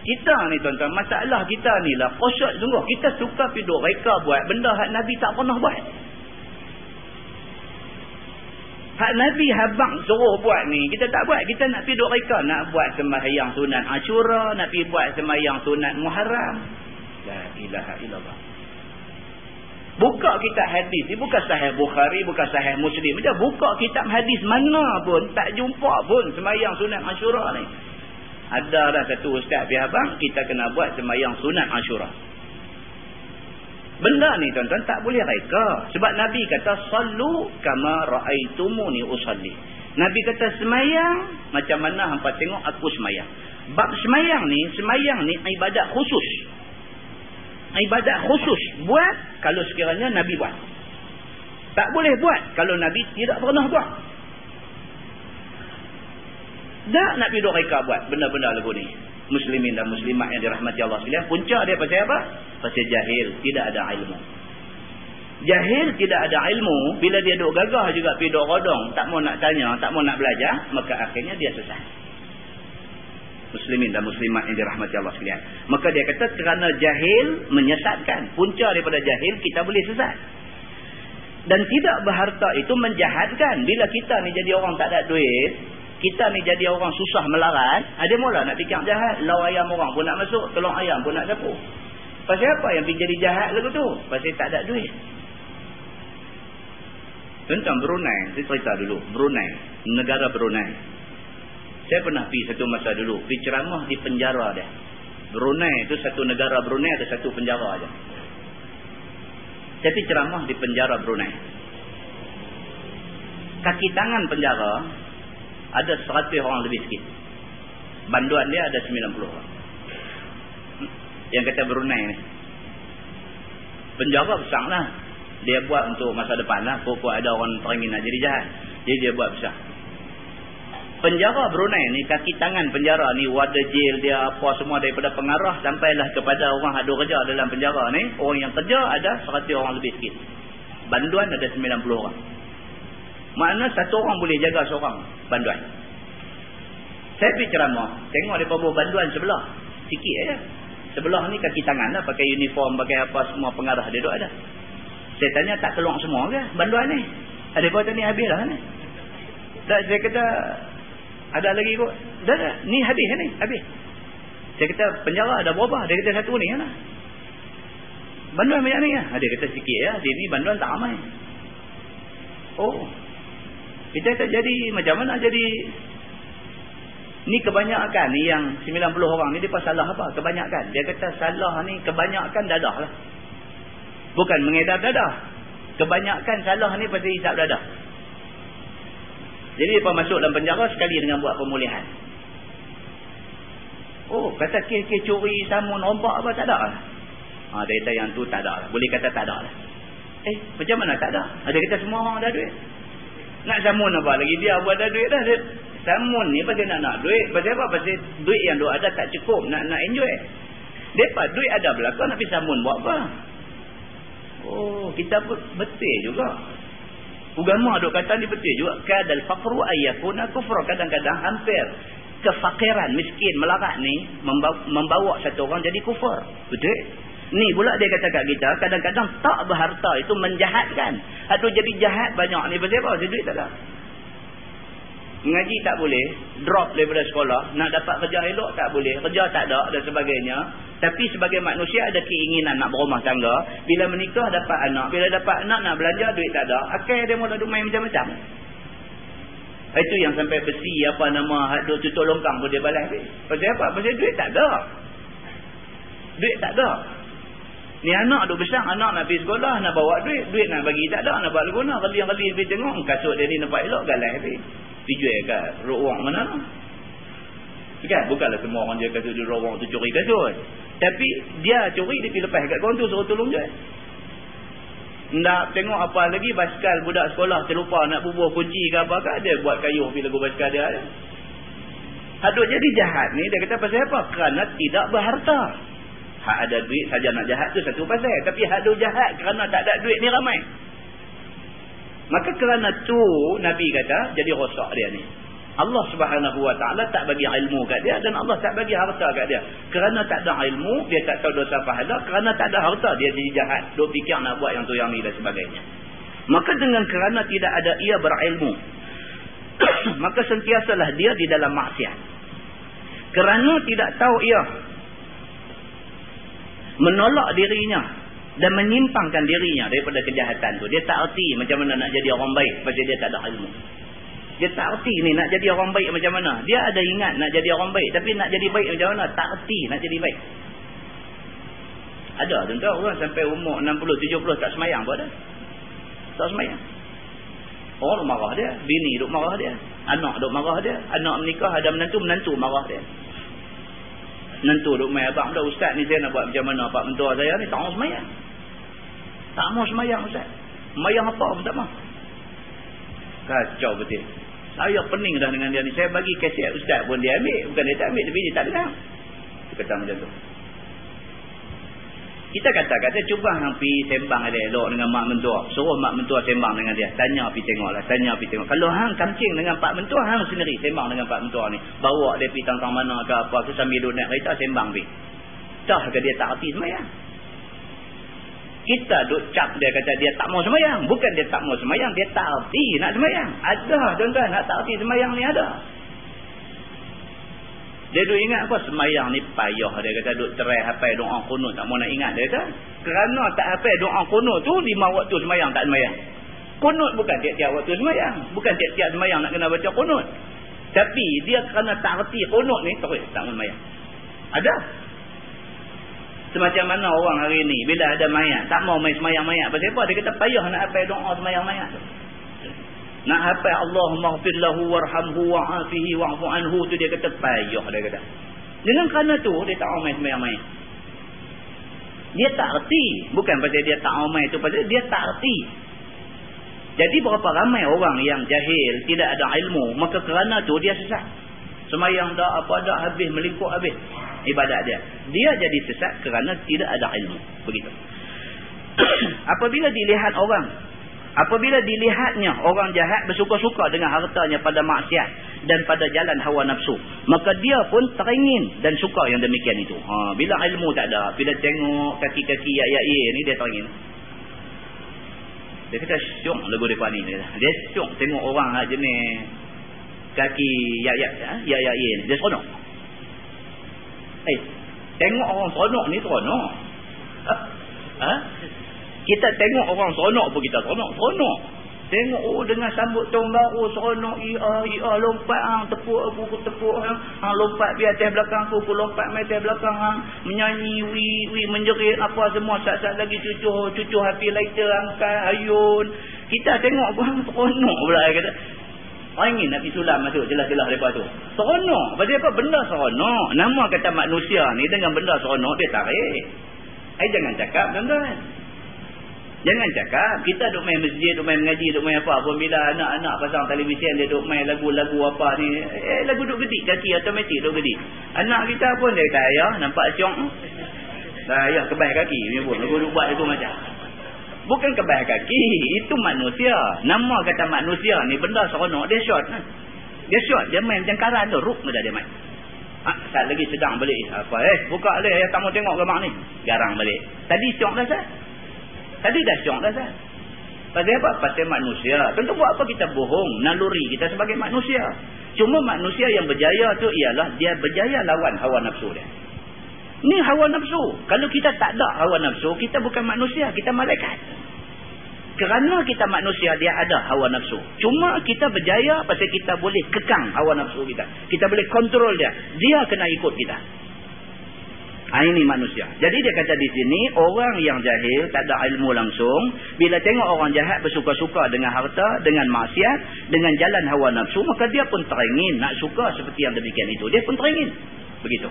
Kita ni tuan-tuan, masalah kita ni lah khusyuk sungguh. Kita suka piduk reka buat benda hak Nabi tak pernah buat. Hak Nabi habang suruh buat ni, kita tak buat. Kita nak piduk reka, nak buat sembahyang sunat Ashura, nak pi buat sembahyang sunat Muharram. La ilaha illallah. Buka kitab hadis ni bukan sahih Bukhari, bukan sahih Muslim. Dia buka kitab hadis mana pun tak jumpa pun semayang sunat Ashura ni. Ada dah satu ustaz pihak abang, kita kena buat semayang sunat Ashura. Benda ni tuan-tuan tak boleh reka. Sebab Nabi kata, Sallu kama ra'aitumuni usalli. Nabi kata semayang, macam mana hampa tengok aku semayang. Bab semayang ni, semayang ni ibadat khusus ibadat khusus buat kalau sekiranya Nabi buat. Tak boleh buat kalau Nabi tidak pernah buat. Tak nak pergi reka buat benda-benda lagu ni. Muslimin dan muslimat yang dirahmati Allah sekalian. Punca dia pasal apa? Pasal jahil. Tidak ada ilmu. Jahil tidak ada ilmu. Bila dia duduk gagah juga pergi duduk rodong. Tak mau nak tanya. Tak mau nak belajar. Maka akhirnya dia sesat muslimin dan muslimat yang dirahmati Allah sekalian. Maka dia kata kerana jahil menyesatkan. Punca daripada jahil kita boleh sesat. Dan tidak berharta itu menjahatkan. Bila kita ni jadi orang tak ada duit. Kita ni jadi orang susah melarat, ada mula nak fikir jahat. Lau ayam orang pun nak masuk, telur ayam pun nak sapu. Pasal apa yang pergi jadi jahat lagu tu? Pasal tak ada duit. Tentang Brunei, saya cerita dulu. Brunei, negara Brunei. Saya pernah pergi satu masa dulu, pergi ceramah di penjara dia. Brunei itu satu negara Brunei ada satu penjara aja. Saya pergi ceramah di penjara Brunei. Kaki tangan penjara ada 100 orang lebih sikit. Banduan dia ada 90 orang. Yang kata Brunei ni. Penjara besar lah. Dia buat untuk masa depan lah. Pokok ada orang teringin nak jadi jahat. Jadi dia buat besar. Penjara Brunei ni kaki tangan penjara ni wadah jail dia apa semua daripada pengarah sampailah kepada orang ada kerja dalam penjara ni. Orang yang kerja ada 100 orang lebih sikit. Banduan ada 90 orang. Makna satu orang boleh jaga seorang banduan. Saya pergi ceramah. Tengok dia bawa banduan sebelah. Sikit aja. Sebelah ni kaki tangan lah. Pakai uniform, pakai apa semua pengarah dia duduk ada. Saya tanya tak keluar semua ke banduan ni? Ada kau tanya habis lah ni. Tak, saya kata ada lagi kot. Dah dah. Ni habis ni. Habis. Saya kata penjara ada berapa? Dia kata satu ni lah. Banduan banyak ni lah. Dia kata sikit ya. Dia ni banduan tak ramai. Oh. Kita tak jadi macam mana jadi ni kebanyakan ni yang 90 orang ni dia salah apa? Kebanyakan. Dia kata salah ni kebanyakan dadah lah. Bukan mengedar dadah. Kebanyakan salah ni pasal hisap dadah. Jadi dia masuk dalam penjara sekali dengan buat pemulihan. Oh, kata kes-kes curi, samun, rompak apa tak ada lah. Ha, dia kata yang tu tak ada lah. Boleh kata tak ada lah. Eh, macam mana tak ada? Ada kata semua orang ada duit. Nak samun apa lagi? Dia buat ada duit dah. Samun ni pasal nak nak duit. Pasal apa? Pasal duit yang dia ada tak cukup. Nak nak enjoy. Depa duit ada belakang nak pergi samun buat apa? Oh, kita betul juga. Ugama duk kata ni betul juga. Kadal faqru ayyakuna kufra. Kadang-kadang hampir kefakiran, miskin, melarat ni membawa, membawa satu orang jadi kufur. Betul? Ni pula dia kata kat kita, kadang-kadang tak berharta itu menjahatkan. Atau jadi jahat banyak ni. Pasal apa? Duit tak ada. Mengaji tak boleh. Drop daripada sekolah. Nak dapat kerja elok tak boleh. Kerja tak ada dan sebagainya. Tapi sebagai manusia ada keinginan nak berumah tangga. Bila menikah dapat anak. Bila dapat anak nak belanja duit tak ada. Akhirnya dia mula main macam-macam. Itu yang sampai besi apa nama tutup longkang pun dia balas. Pasal apa? Pasal duit tak ada. Duit tak ada. Ni anak duk besar, anak nak pergi sekolah, nak bawa duit, duit nak bagi tak ada, nak buat guna, kali-kali pergi tengok, kasut dia ni nampak elok, galah. Pergi jual kat ruang mana Kan? Bukanlah semua orang dia kasut di ruang tu curi kasut. Tapi dia curi, dia pergi lepas kat kawan tu, suruh tolong jual. Nak tengok apa lagi, basikal budak sekolah terlupa nak bubuh kunci ke apa ke, dia buat kayu pergi lagu basikal dia. Aduh jadi jahat ni, dia kata pasal apa? Kerana tidak berharta. Hak ada duit saja nak jahat tu satu pasal. Tapi hak ada jahat kerana tak ada duit ni ramai. Maka kerana tu Nabi kata jadi rosak dia ni. Allah subhanahu wa ta'ala tak bagi ilmu kat dia dan Allah tak bagi harta kat dia. Kerana tak ada ilmu, dia tak tahu dosa pahala. Kerana tak ada harta, dia jadi jahat. Dia fikir nak buat yang tu yang ni dan sebagainya. Maka dengan kerana tidak ada ia berilmu. [COUGHS] maka sentiasalah dia di dalam maksiat. Kerana tidak tahu ia menolak dirinya dan menyimpangkan dirinya daripada kejahatan tu. Dia tak erti macam mana nak jadi orang baik pasal dia tak ada ilmu. Dia tak erti ni nak jadi orang baik macam mana. Dia ada ingat nak jadi orang baik tapi nak jadi baik macam mana tak erti nak jadi baik. Ada tuan-tuan orang sampai umur 60 70 tak semayang pun ada. Tak semayang. Orang marah dia, bini duk marah dia, anak duk marah dia, anak menikah ada menantu, menantu marah dia nentu duk mai abang. Dah ustaz ni saya nak buat macam mana? Pak mentua saya ni tak mau semayang. Tak mau semayang ustaz. Semayang apa pun tak mau kacau betul. Saya pening dah dengan dia ni. Saya bagi kaset ustaz pun dia ambil. Bukan dia tak ambil tapi dia tak dengar. Dia kata macam tu kita kata kata cuba hang pi sembang elok dengan mak mentua. Suruh mak mentua sembang dengan dia. Tanya pi tengoklah, tanya pi tengok. Kalau hang kancing dengan pak mentua, hang sendiri sembang dengan pak mentua ni. Bawa dia pi tang mana ke apa ke sambil duduk naik kereta sembang pi. Dah ke dia tak reti sembahyang. Kita duk cap dia kata dia tak mau sembahyang. Bukan dia tak mau sembahyang, dia tak reti nak sembahyang. Ada tuan-tuan nak tak reti sembahyang ni ada. Dia duk ingat apa? Semayang ni payah. Dia kata duk cerai hafal doa kunut. Tak mau nak ingat. Dia kata. Kerana tak hafal doa kunut tu. Lima waktu semayang tak semayang. Kunut bukan tiap-tiap waktu semayang. Bukan tiap-tiap semayang nak kena baca kunut. Tapi dia kerana tak reti kunut ni. Terus tak semayang. Ada. Semacam mana orang hari ni. Bila ada mayat. Tak mau main semayang-mayat. Pasal apa? Dia kata payah nak hafal doa semayang-mayat tu. Nak hafal Allahumma ghfir lahu warhamhu wa'afihi wa'fu anhu tu dia kata payah dia kata. Dengan kerana tu dia tak main sembahyang-mayang. Dia tak erti. Bukan pasal dia tak main tu pasal dia tak erti. Jadi berapa ramai orang yang jahil, tidak ada ilmu, maka kerana tu dia sesat. Semayang dah apa dah habis melingkup habis ibadat dia. Dia jadi sesat kerana tidak ada ilmu. Begitu. [COUGHS] Apabila dilihat orang Apabila dilihatnya orang jahat bersuka-suka dengan hartanya pada maksiat dan pada jalan hawa nafsu. Maka dia pun teringin dan suka yang demikian itu. Ha, bila ilmu tak ada. Bila tengok kaki-kaki ya-ya-ya ni dia teringin. Dia kata syok lagu mereka ni. Dia syok tengok orang lah jenis kaki ya-ya-ya ya, ni. Dia seronok. Eh, tengok orang seronok ni seronok. Ha? ha? Kita tengok orang seronok pun kita seronok. Seronok. Tengok oh dengan sambut tahun baru seronok. Ia, ia lompat hang. Tepuk aku, tepuk hang. Hang lompat di atas belakang aku. Aku lompat di atas belakang hang. Menyanyi, wi, wi, menjerit apa semua. Saat-saat lagi cucu, cucu happy lighter, angkat, ayun. Kita tengok pun [LAUGHS] seronok pula. Kata. Orang ingin Nabi Sulam masuk jelas-jelas lepas tu. Seronok. Pasal apa? Benda seronok. Nama kata manusia ni dengan benda seronok dia tarik. Eh jangan cakap tuan-tuan. Jangan cakap kita duk main masjid, duk main mengaji, duk main apa. Apabila anak-anak pasang televisyen dia duk main lagu-lagu apa ni. Eh lagu duk gedik kaki automatik duk gedik. Anak kita pun dia kata ayah nampak syok. Ayah kebaik kaki. Dia pun lagu duk buat itu macam. Bukan kebaik kaki. Itu manusia. Nama kata manusia ni benda seronok dia short. Dia short. Dia main macam karan tu. Ruk mudah dia main. Ha, saat lagi sedang balik. Apa eh buka leh. Tak mau tengok gambar ni. Garang balik. Tadi syok dah sah. Tadi dah syok dah Zat. Pasal apa? Pasal manusia. Tentu buat apa kita bohong. Naluri kita sebagai manusia. Cuma manusia yang berjaya tu ialah dia berjaya lawan hawa nafsu dia. Ni hawa nafsu. Kalau kita tak ada hawa nafsu, kita bukan manusia. Kita malaikat. Kerana kita manusia, dia ada hawa nafsu. Cuma kita berjaya pasal kita boleh kekang hawa nafsu kita. Kita boleh kontrol dia. Dia kena ikut kita. Ha, ini manusia. Jadi dia kata di sini, orang yang jahil, tak ada ilmu langsung, bila tengok orang jahat bersuka-suka dengan harta, dengan maksiat, dengan jalan hawa nafsu, maka dia pun teringin nak suka seperti yang demikian itu. Dia pun teringin. Begitu.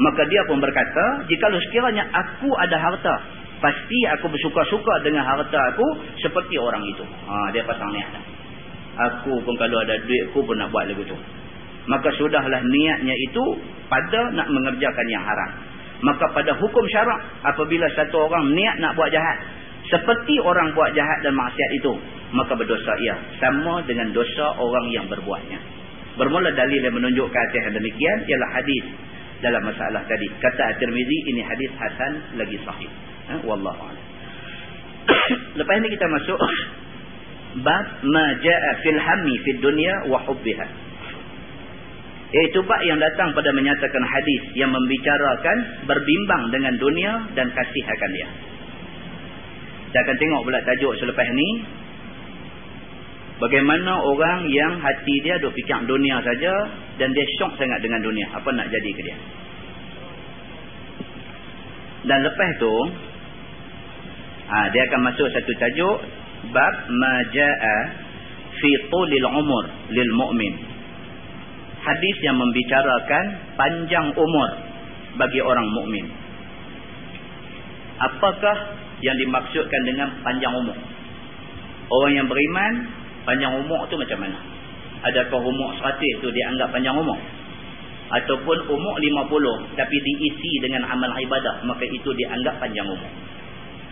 Maka dia pun berkata, jika sekiranya aku ada harta, pasti aku bersuka-suka dengan harta aku seperti orang itu. Ha, dia pasang niat. Aku pun kalau ada duit, aku pun nak buat lagu tu. Maka sudahlah niatnya itu pada nak mengerjakan yang haram. Maka pada hukum syarak apabila satu orang niat nak buat jahat. Seperti orang buat jahat dan maksiat itu. Maka berdosa ia. Sama dengan dosa orang yang berbuatnya. Bermula dalil yang menunjukkan atas yang demikian. Ialah hadis dalam masalah tadi. Kata At-Tirmizi ini hadis Hasan lagi sahih. Ha? Wallahu'ala. [COUGHS] Lepas ini kita masuk. [COUGHS] Bab ma ja'a fil hammi fid dunya wa hubbiha. Iaitu bab yang datang pada menyatakan hadis yang membicarakan berbimbang dengan dunia dan kasih akan dia. Kita akan tengok pula tajuk selepas ni. Bagaimana orang yang hati dia duk fikir dunia saja dan dia syok sangat dengan dunia. Apa nak jadi ke dia. Dan lepas tu, ha, dia akan masuk satu tajuk. Bab maja'a fi tulil umur lil mu'min hadis yang membicarakan panjang umur bagi orang mukmin. Apakah yang dimaksudkan dengan panjang umur? Orang yang beriman, panjang umur tu macam mana? Adakah umur 100 tu dianggap panjang umur? Ataupun umur 50 tapi diisi dengan amal ibadah, maka itu dianggap panjang umur.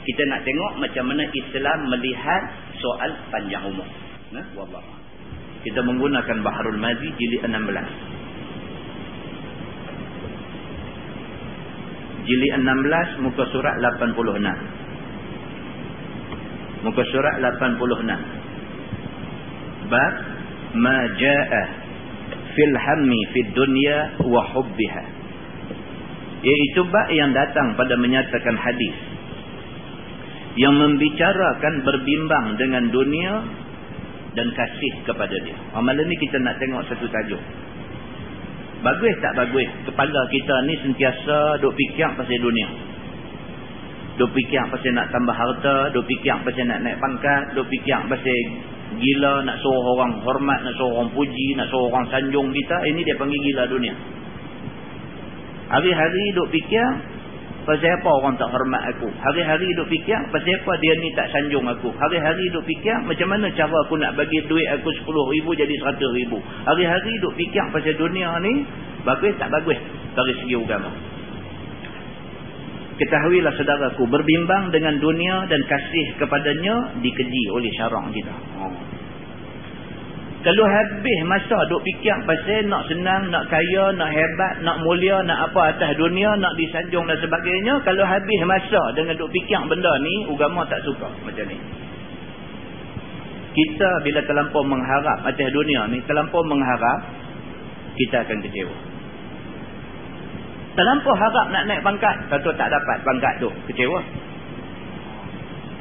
Kita nak tengok macam mana Islam melihat soal panjang umur. Nah, wallahu kita menggunakan Baharul Mazi jilid 16 jilid 16 muka surat 86 muka surat 86 bab ma jaa fil hammi fid dunya wa hubbiha. Iaitu bab yang datang pada menyatakan hadis yang membicarakan berbimbang dengan dunia dan kasih kepada dia. Ha, malam ni kita nak tengok satu tajuk. Bagus tak bagus kepala kita ni sentiasa duk fikir pasal dunia. Duk fikir pasal nak tambah harta, duk fikir pasal nak naik pangkat, duk fikir pasal gila nak suruh orang hormat, nak suruh orang puji, nak suruh orang sanjung kita. Ini dia panggil gila dunia. Hari-hari duk fikir Pasal apa orang tak hormat aku? Hari-hari duk fikir, pasal apa dia ni tak sanjung aku? Hari-hari duk fikir, macam mana cara aku nak bagi duit aku 10 ribu jadi 100 ribu? Hari-hari duk fikir pasal dunia ni, bagus tak bagus dari segi agama. Ketahuilah saudaraku, berbimbang dengan dunia dan kasih kepadanya dikeji oleh syarang kita. Oh. Kalau habis masa duk fikir pasal nak senang, nak kaya, nak hebat, nak mulia, nak apa atas dunia, nak disanjung dan sebagainya. Kalau habis masa dengan duk fikir benda ni, agama tak suka macam ni. Kita bila terlampau mengharap atas dunia ni, terlampau mengharap, kita akan kecewa. Terlampau harap nak naik pangkat, tentu tak dapat pangkat tu, kecewa.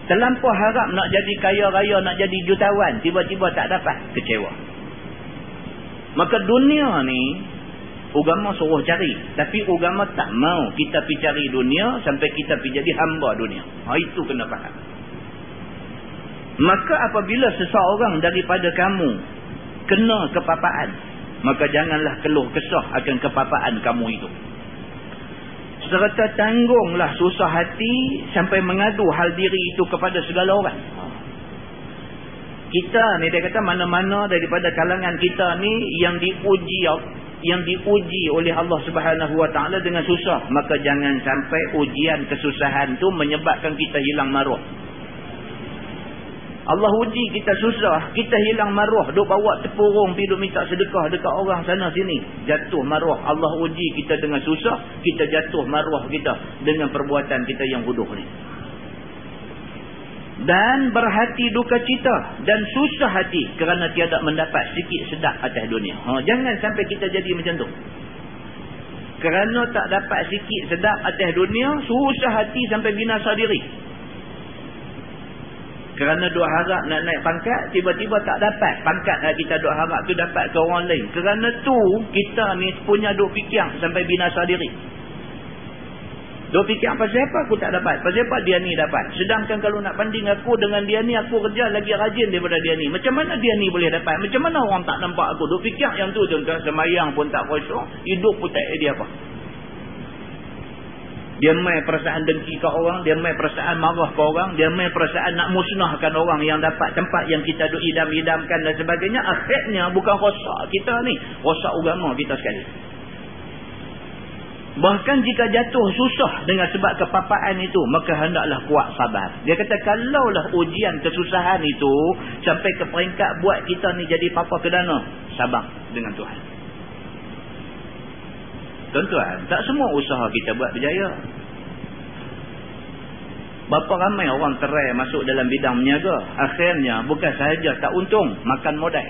Terlampau harap nak jadi kaya raya, nak jadi jutawan. Tiba-tiba tak dapat. Kecewa. Maka dunia ni, agama suruh cari. Tapi agama tak mau kita pergi cari dunia sampai kita pergi jadi hamba dunia. Ha, itu kena faham. Maka apabila seseorang daripada kamu kena kepapaan, maka janganlah keluh kesah akan kepapaan kamu itu serta tanggunglah susah hati sampai mengadu hal diri itu kepada segala orang. Kita ni dia kata mana-mana daripada kalangan kita ni yang diuji yang diuji oleh Allah Subhanahu Wa Taala dengan susah, maka jangan sampai ujian kesusahan tu menyebabkan kita hilang maruah. Allah uji kita susah, kita hilang maruah, duk bawa tepurung pergi duk minta sedekah dekat orang sana sini. Jatuh maruah. Allah uji kita dengan susah, kita jatuh maruah kita dengan perbuatan kita yang bodoh ni. Dan berhati duka cita dan susah hati kerana tiada mendapat sikit sedap atas dunia. Ha, jangan sampai kita jadi macam tu. Kerana tak dapat sikit sedap atas dunia, susah hati sampai binasa diri. Kerana dua harap nak naik pangkat, tiba-tiba tak dapat. Pangkat yang kita dua harap tu dapat ke orang lain. Kerana tu, kita ni punya duk fikir sampai binasa diri. Duk fikir pasal apa aku tak dapat? Pasal apa dia ni dapat? Sedangkan kalau nak banding aku dengan dia ni, aku kerja lagi rajin daripada dia ni. Macam mana dia ni boleh dapat? Macam mana orang tak nampak aku? Duk fikir yang tu, tuan-tuan, semayang pun tak kosong. Hidup pun tak dia apa. Dia main perasaan dengki ke orang, dia main perasaan marah ke orang, dia main perasaan nak musnahkan orang yang dapat tempat yang kita duk idam-idamkan dan sebagainya. Akhirnya bukan rosak kita ni, rosak agama kita sekali. Bahkan jika jatuh susah dengan sebab kepapaan itu, maka hendaklah kuat sabar. Dia kata kalaulah ujian kesusahan itu sampai ke peringkat buat kita ni jadi papa kedana, sabar dengan Tuhan. Tuan-tuan, tak semua usaha kita buat berjaya. Berapa ramai orang terai masuk dalam bidang meniaga. Akhirnya bukan sahaja tak untung, makan modal.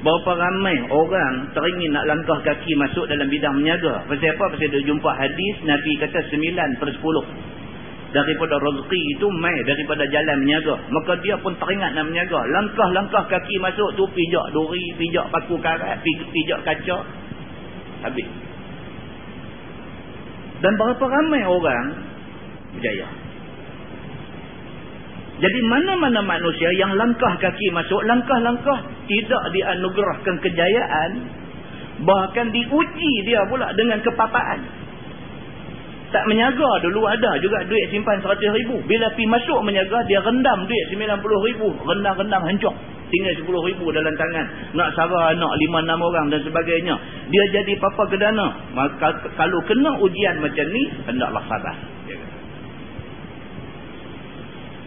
Berapa ramai orang teringin nak langkah kaki masuk dalam bidang meniaga. Pasal apa? Pasal dia jumpa hadis, Nabi kata 9 per 10. Daripada rezeki itu, mai daripada jalan meniaga. Maka dia pun teringat nak meniaga. Langkah-langkah kaki masuk tu, pijak duri, pijak paku karat, pijak kaca habis. Dan berapa ramai orang berjaya. Jadi mana-mana manusia yang langkah kaki masuk, langkah-langkah tidak dianugerahkan kejayaan, bahkan diuji dia pula dengan kepapaan. Tak menyaga dulu ada juga duit simpan 100 ribu. Bila pi masuk menyaga, dia rendam duit 90 ribu. Rendam-rendam hancur tinggal 10 ribu dalam tangan. Nak sara anak 5-6 orang dan sebagainya. Dia jadi papa kedana. Maka kalau kena ujian macam ni hendaklah sabar.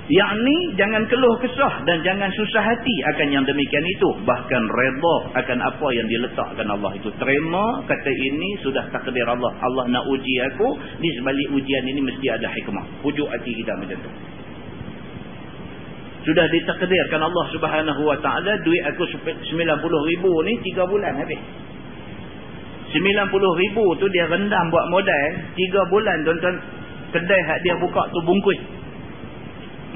Yang ni jangan keluh kesah dan jangan susah hati akan yang demikian itu. Bahkan redha akan apa yang diletakkan Allah itu. Terima kata ini sudah takdir Allah. Allah nak uji aku. Di sebalik ujian ini mesti ada hikmah. Pujuk hati kita macam tu Sudah ditakdirkan Allah subhanahu wa ta'ala duit aku 90 ribu ni 3 bulan habis. 90 ribu tu dia rendam buat modal 3 bulan tuan-tuan kedai hak dia buka tu bungkus.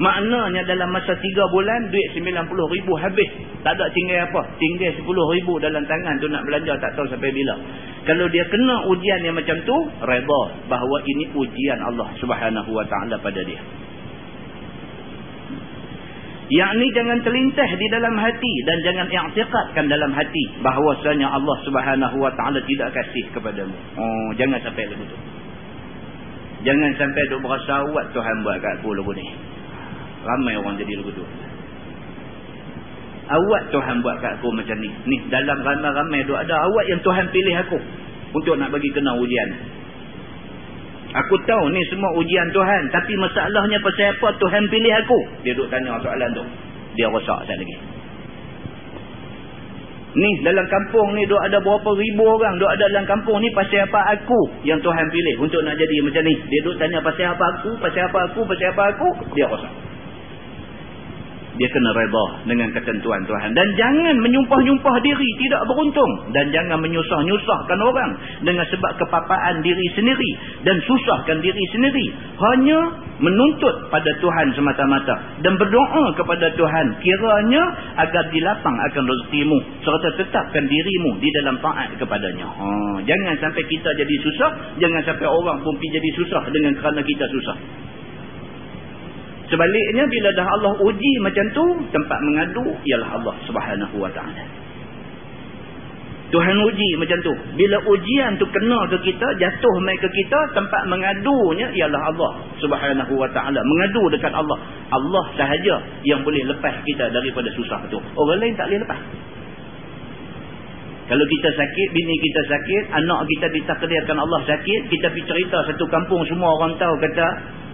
Maknanya dalam masa 3 bulan duit 90 ribu habis. Tak ada tinggal apa. Tinggal 10 ribu dalam tangan tu nak belanja tak tahu sampai bila. Kalau dia kena ujian yang macam tu, reda bahawa ini ujian Allah subhanahu wa ta'ala pada dia. Yang ni jangan terlintas di dalam hati dan jangan i'tiqadkan dalam hati bahawasanya Allah Subhanahu wa taala tidak kasih kepadamu. Oh, jangan sampai begitu. Jangan sampai duk berasa awak Tuhan buat kat aku lagu ni. Ramai orang jadi begitu. Awak Tuhan buat kat aku macam ni. Ni dalam ramai-ramai duk ada awak yang Tuhan pilih aku untuk nak bagi kena ujian. Aku tahu ni semua ujian Tuhan. Tapi masalahnya pasal apa Tuhan pilih aku? Dia duduk tanya soalan tu. Dia rosak sekali lagi. Ni dalam kampung ni duk ada berapa ribu orang. Duk ada dalam kampung ni pasal apa aku yang Tuhan pilih untuk nak jadi macam ni. Dia duduk tanya pasal apa aku, pasal apa aku, pasal apa aku. Dia rosak dia kena reda dengan ketentuan Tuhan. Dan jangan menyumpah-nyumpah diri tidak beruntung. Dan jangan menyusah-nyusahkan orang dengan sebab kepapaan diri sendiri dan susahkan diri sendiri. Hanya menuntut pada Tuhan semata-mata dan berdoa kepada Tuhan kiranya agar dilapang akan rezekimu. Serta tetapkan dirimu di dalam taat kepadanya. Ha, jangan sampai kita jadi susah jangan sampai orang pun jadi susah dengan kerana kita susah Sebaliknya bila dah Allah uji macam tu, tempat mengadu ialah Allah Subhanahu Wa Taala. Tuhan uji macam tu. Bila ujian tu kena ke kita, jatuh mai ke kita, tempat mengadunya ialah Allah Subhanahu Wa Taala. Mengadu dekat Allah. Allah sahaja yang boleh lepas kita daripada susah tu. Orang lain tak boleh lepas. Kalau kita sakit, bini kita sakit, anak kita ditakdirkan Allah sakit, kita pergi cerita satu kampung semua orang tahu kata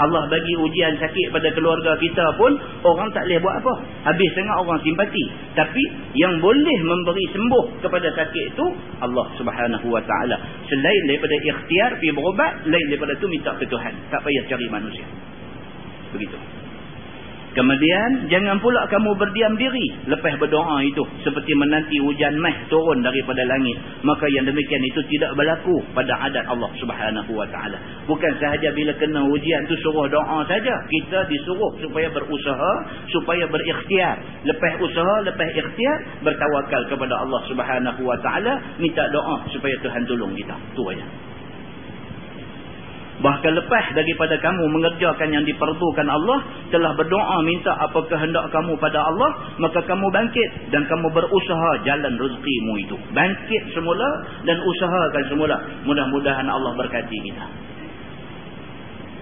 Allah bagi ujian sakit pada keluarga kita pun orang tak boleh buat apa. Habis sangat orang simpati. Tapi yang boleh memberi sembuh kepada sakit itu Allah Subhanahu Wa Taala. Selain daripada ikhtiar pergi berubat, lain daripada itu minta ke Tuhan. Tak payah cari manusia. Begitu. Kemudian jangan pula kamu berdiam diri lepas berdoa itu seperti menanti hujan meh turun daripada langit. Maka yang demikian itu tidak berlaku pada adat Allah Subhanahu wa taala. Bukan sahaja bila kena ujian tu suruh doa saja. Kita disuruh supaya berusaha, supaya berikhtiar. Lepas usaha, lepas ikhtiar, bertawakal kepada Allah Subhanahu wa taala, minta doa supaya Tuhan tolong kita. Tu aja. Bahkan lepas daripada kamu mengerjakan yang diperlukan Allah, telah berdoa minta apa kehendak kamu pada Allah, maka kamu bangkit dan kamu berusaha jalan rezekimu itu. Bangkit semula dan usahakan semula. Mudah-mudahan Allah berkati kita.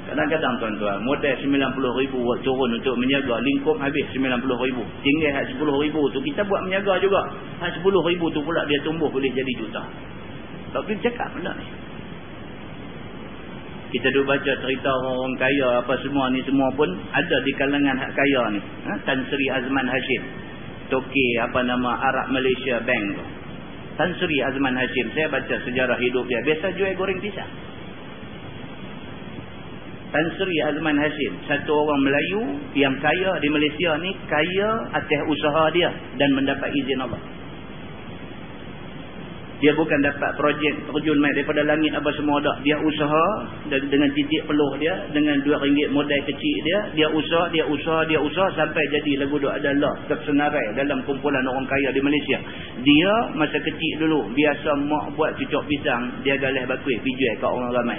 Kadang-kadang tuan-tuan, modal 90 ribu turun untuk menjaga, lingkup habis 90 ribu. Tinggal hak 10 ribu tu, kita buat menjaga juga. Hak 10 ribu tu pula dia tumbuh boleh jadi juta. Tak boleh cakap benda ni. Kita duk baca cerita orang-orang kaya apa semua ni semua pun ada di kalangan hak kaya ni. Ha? Tan Sri Azman Hashim. Toki apa nama Arab Malaysia Bank tu. Tan Sri Azman Hashim. Saya baca sejarah hidup dia. Biasa jual goreng pisang. Tan Sri Azman Hashim. Satu orang Melayu yang kaya di Malaysia ni. Kaya atas usaha dia. Dan mendapat izin Allah. Dia bukan dapat projek terjun mai daripada langit apa semua dak. Dia usaha dengan titik peluh dia, dengan duit ringgit modal kecil dia, dia usaha, dia usaha, dia usaha sampai jadi lagu duk adalah tersenarai dalam kumpulan orang kaya di Malaysia. Dia masa kecil dulu biasa mak buat cucuk pisang, dia galah bakui pergi jual kat orang ramai.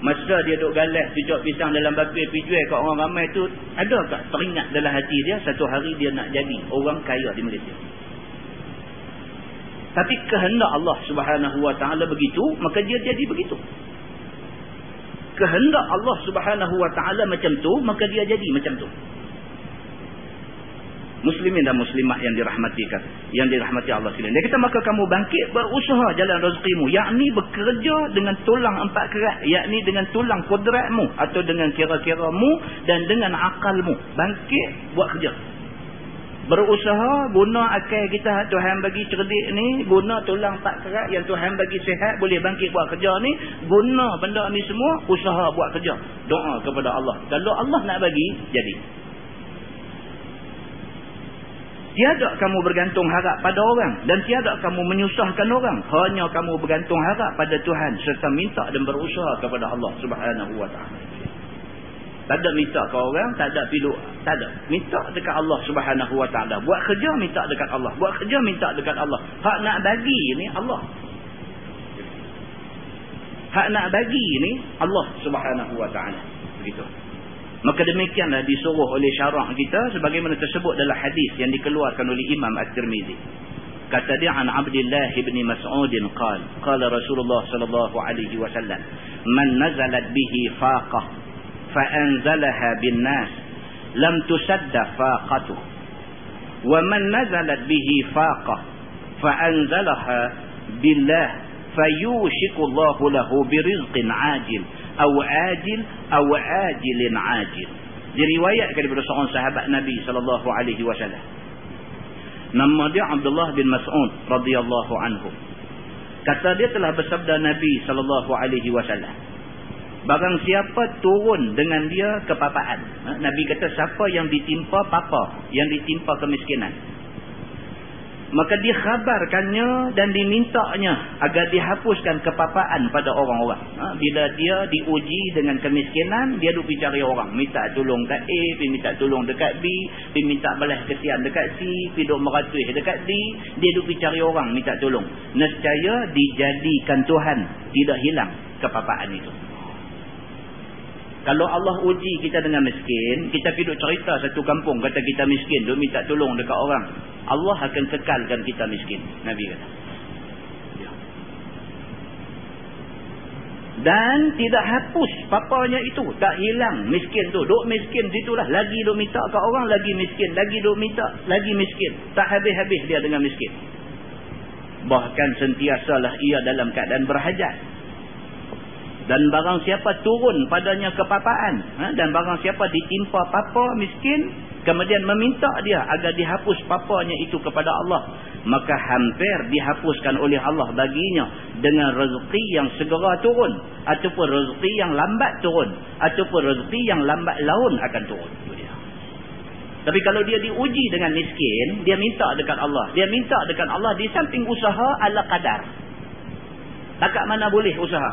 Masa dia duk galah cucuk pisang dalam bakui pergi jual kat orang ramai tu, ada tak teringat dalam hati dia satu hari dia nak jadi orang kaya di Malaysia. Tapi kehendak Allah subhanahu wa ta'ala begitu, maka dia jadi begitu. Kehendak Allah subhanahu wa ta'ala macam tu, maka dia jadi macam tu. Muslimin dan muslimat yang dirahmatikan. Yang dirahmati Allah sekalian. Dia kata, maka kamu bangkit berusaha jalan rezekimu. Yakni bekerja dengan tulang empat kerat. Yakni dengan tulang kodratmu. Atau dengan kira-kiramu dan dengan akalmu. Bangkit buat kerja berusaha guna akal kita Tuhan bagi cerdik ni guna tulang tak kerat yang Tuhan bagi sihat boleh bangkit buat kerja ni guna benda ni semua usaha buat kerja doa kepada Allah kalau Allah nak bagi jadi Tiada kamu bergantung harap pada orang dan tiada kamu menyusahkan orang. Hanya kamu bergantung harap pada Tuhan serta minta dan berusaha kepada Allah Subhanahu wa taala. Tak ada minta ke orang, tak ada piluk, tak ada. Minta dekat Allah Subhanahu wa taala. Buat kerja minta dekat Allah. Buat kerja minta dekat Allah. Hak nak bagi ni Allah. Hak nak bagi ni Allah Subhanahu wa taala. Begitu. Maka demikianlah disuruh oleh syarak kita sebagaimana tersebut dalam hadis yang dikeluarkan oleh Imam At-Tirmizi. Kata dia an Abdullah bin Mas'ud qala qala Rasulullah sallallahu alaihi wasallam man nazalat bihi faqah fa anzalaha bin nas lam tusadda faqatuh wa man nazalat bihi faqah fa anzalaha billah fayushiku Allah lahu birizqin ajil aw ajil aw ajilin ajil diriwayatkan daripada seorang sahabat Nabi sallallahu alaihi wasallam. Nama dia Abdullah bin Mas'ud radhiyallahu anhu. Kata dia telah bersabda Nabi sallallahu alaihi wasallam barang siapa turun dengan dia kepapaan ha? Nabi kata siapa yang ditimpa papa yang ditimpa kemiskinan maka dikhabarkannya dan dimintanya agar dihapuskan kepapaan pada orang-orang. Ha? Bila dia diuji dengan kemiskinan, dia duk pergi cari orang. Minta tolong kat A, pergi minta tolong dekat B, pergi minta balas kesian dekat C, pergi duk meratui dekat D, dia duk pergi cari orang minta tolong. Nescaya dijadikan Tuhan tidak hilang kepapaan itu. Kalau Allah uji kita dengan miskin, kita pergi cerita satu kampung kata kita miskin, duk minta tolong dekat orang. Allah akan kekalkan kita miskin. Nabi kata. Ya. Dan tidak hapus papanya itu. Tak hilang miskin tu. Duk miskin situlah. Lagi duk minta ke orang, lagi miskin. Lagi duk minta, lagi miskin. Tak habis-habis dia dengan miskin. Bahkan sentiasalah ia dalam keadaan berhajat dan barang siapa turun padanya kepapaan ha? dan barang siapa ditimpa papa miskin kemudian meminta dia agar dihapus papanya itu kepada Allah maka hampir dihapuskan oleh Allah baginya dengan rezeki yang segera turun ataupun rezeki yang lambat turun ataupun rezeki yang lambat laun akan turun. Tapi kalau dia diuji dengan miskin dia minta dekat Allah. Dia minta dekat Allah di samping usaha ala kadar takat mana boleh usaha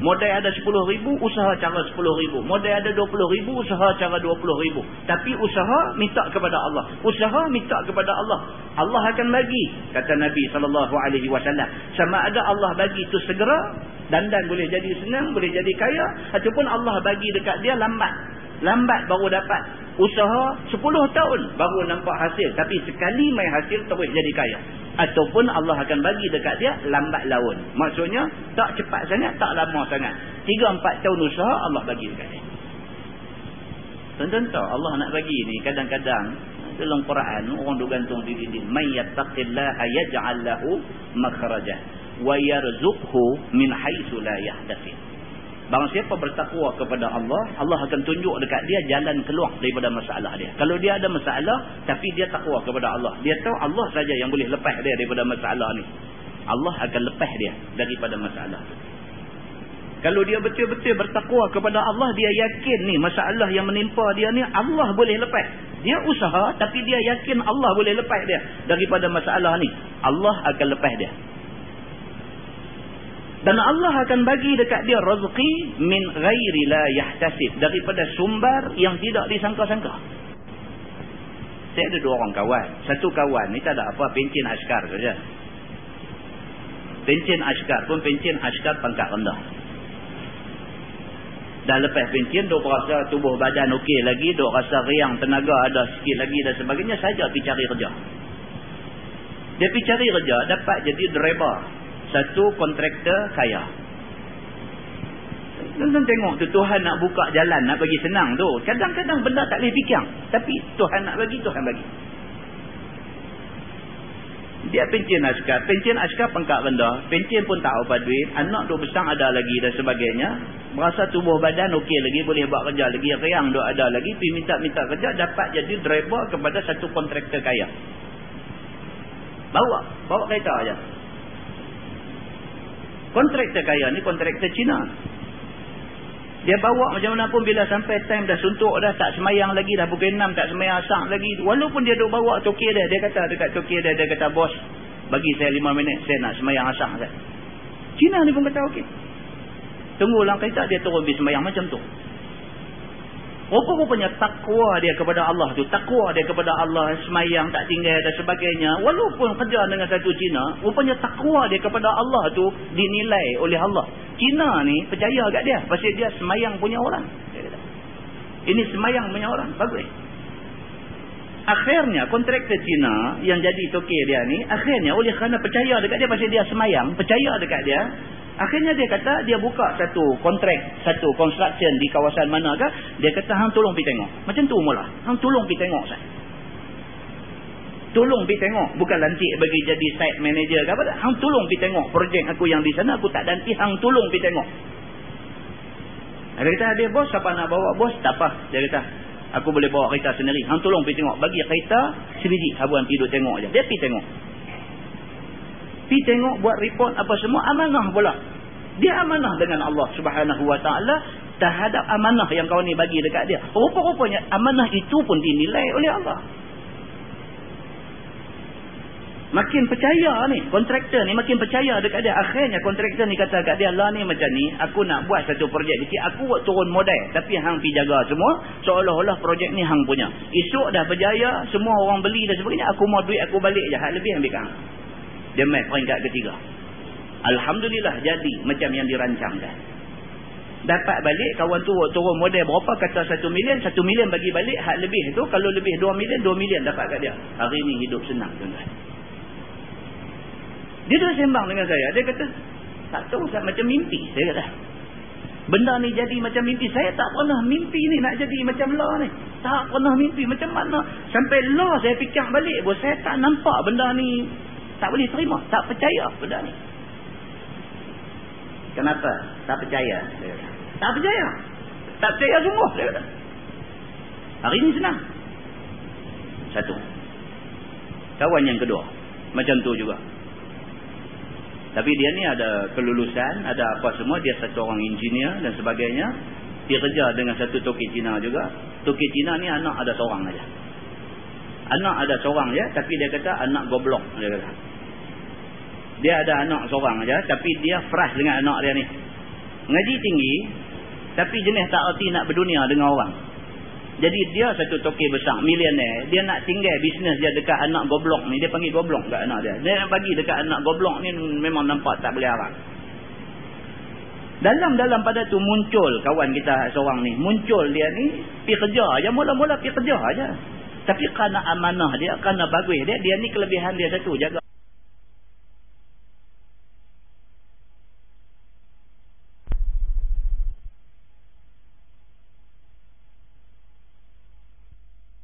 Modal ada 10 ribu, usaha cara 10 ribu. Modal ada 20 ribu, usaha cara 20 ribu. Tapi usaha minta kepada Allah. Usaha minta kepada Allah. Allah akan bagi. Kata Nabi SAW. Sama ada Allah bagi itu segera. Dandan boleh jadi senang, boleh jadi kaya. Ataupun Allah bagi dekat dia lambat. Lambat baru dapat. Usaha 10 tahun baru nampak hasil. Tapi sekali main hasil terus jadi kaya ataupun Allah akan bagi dekat dia lambat laun. Maksudnya tak cepat sangat, tak lama sangat. 3-4 tahun usaha Allah bagi dekat dia. Tentu Allah nak bagi ni kadang-kadang dalam Quran orang duk gantung diri dia may yattaqillaha yaj'al lahu makhraja wa yarzuqhu min haitsu la yahtasib Barang siapa bertakwa kepada Allah, Allah akan tunjuk dekat dia jalan keluar daripada masalah dia. Kalau dia ada masalah, tapi dia takwa kepada Allah. Dia tahu Allah saja yang boleh lepas dia daripada masalah ni. Allah akan lepas dia daripada masalah tu. Kalau dia betul-betul bertakwa kepada Allah, dia yakin ni masalah yang menimpa dia ni Allah boleh lepas. Dia usaha tapi dia yakin Allah boleh lepas dia daripada masalah ni. Allah akan lepas dia. Dan Allah akan bagi dekat dia rezeki min ghairi la yahtasib daripada sumber yang tidak disangka-sangka. Saya ada dua orang kawan. Satu kawan ni tak ada apa pencin askar saja. Pencin askar pun pencin askar pangkat rendah. Dah lepas pencin dok rasa tubuh badan okey lagi, dok rasa riang tenaga ada sikit lagi dan sebagainya saja pergi cari kerja. Dia pergi cari kerja dapat jadi driver satu kontraktor kaya. Tuan-tuan tengok tu Tuhan nak buka jalan nak bagi senang tu. Kadang-kadang benda tak boleh fikir. Tapi Tuhan nak bagi, Tuhan bagi. Dia pencin askar. Pencin askar pengkak benda. Pencin pun tak apa duit. Anak tu besar ada lagi dan sebagainya. Berasa tubuh badan okey lagi. Boleh buat kerja lagi. Riang tu ada lagi. Pergi minta-minta kerja. Dapat jadi driver kepada satu kontraktor kaya. Bawa. Bawa kereta aja. Kontraktor kaya ni kontraktor Cina. Dia bawa macam mana pun bila sampai time dah suntuk dah tak semayang lagi dah pukul 6 tak semayang asak lagi. Walaupun dia duk bawa toki dia. Dia kata dekat toki dia. Dia kata bos bagi saya 5 minit saya nak semayang asak saya. Cina ni pun kata okey. Tunggulah kereta dia turun pergi semayang macam tu. Rupa-rupanya takwa dia kepada Allah tu. Takwa dia kepada Allah. Semayang tak tinggal dan sebagainya. Walaupun kerja dengan satu Cina. Rupanya takwa dia kepada Allah tu. Dinilai oleh Allah. Cina ni percaya kat dia. Pasal dia semayang punya orang. Ini semayang punya orang. Bagus. Akhirnya kontraktor Cina yang jadi toke dia ni. Akhirnya oleh kerana percaya dekat dia. Pasal dia semayang. Percaya dekat dia. Akhirnya dia kata dia buka satu kontrak, satu construction di kawasan mana ke, dia kata hang tolong pergi tengok. Macam tu mula. Hang tolong pergi tengok saya. Tolong pergi tengok. Bukan lantik bagi jadi site manager ke apa tak. Hang tolong pergi tengok projek aku yang di sana. Aku tak nanti hang tolong pergi tengok. Dia kata dia bos siapa nak bawa bos? Tak apa. Dia kata aku boleh bawa kereta sendiri. Hang tolong pergi tengok. Bagi kereta sendiri. Habuan tidur tengok je. Dia pergi tengok. Pi tengok buat report apa semua amanah pula. Dia amanah dengan Allah Subhanahu Wa Taala terhadap amanah yang kawan ni bagi dekat dia. Rupa-rupanya amanah itu pun dinilai oleh Allah. Makin percaya ni, kontraktor ni makin percaya dekat dia. Akhirnya kontraktor ni kata dekat dia, lah ni macam ni, aku nak buat satu projek kecil. Aku buat turun modal. Tapi hang pergi jaga semua. Seolah-olah projek ni hang punya. Esok dah berjaya, semua orang beli dan sebagainya. Aku mau duit aku balik je. Hak lebih ambil kang. Dia main peringkat ketiga. Alhamdulillah jadi macam yang dirancangkan. Dapat balik kawan tu turun model berapa kata satu million. Satu million bagi balik hak lebih tu. Kalau lebih dua million, dua million dapat kat dia. Hari ni hidup senang tuan-tuan. Dia dah sembang dengan saya. Dia kata, tak tahu saya macam mimpi. Saya kata, benda ni jadi macam mimpi. Saya tak pernah mimpi ni nak jadi macam law ni. Tak pernah mimpi macam mana. Sampai law saya fikir balik. Bahawa saya tak nampak benda ni tak boleh terima. Tak percaya benda ni. Kenapa? Tak percaya. Tak percaya. Tak percaya sungguh. Hari ini senang. Satu. Kawan yang kedua. Macam tu juga. Tapi dia ni ada kelulusan. Ada apa semua. Dia satu orang engineer dan sebagainya. Dia kerja dengan satu toki Cina juga. Toki Cina ni anak ada seorang aja. Anak ada seorang je. Tapi dia kata anak goblok. Dia kata. Dia ada anak seorang aja, tapi dia fresh dengan anak dia ni. Ngaji tinggi, tapi jenis tak erti nak berdunia dengan orang. Jadi dia satu toki besar, milioner. Dia nak tinggal bisnes dia dekat anak goblok ni. Dia panggil goblok dekat anak dia. Dia nak bagi dekat anak goblok ni memang nampak tak boleh harap. Dalam-dalam pada tu muncul kawan kita seorang ni. Muncul dia ni, pergi kerja aja. Mula-mula pergi kerja aja. Tapi kerana amanah dia, kerana bagus dia, dia ni kelebihan dia satu. Jaga.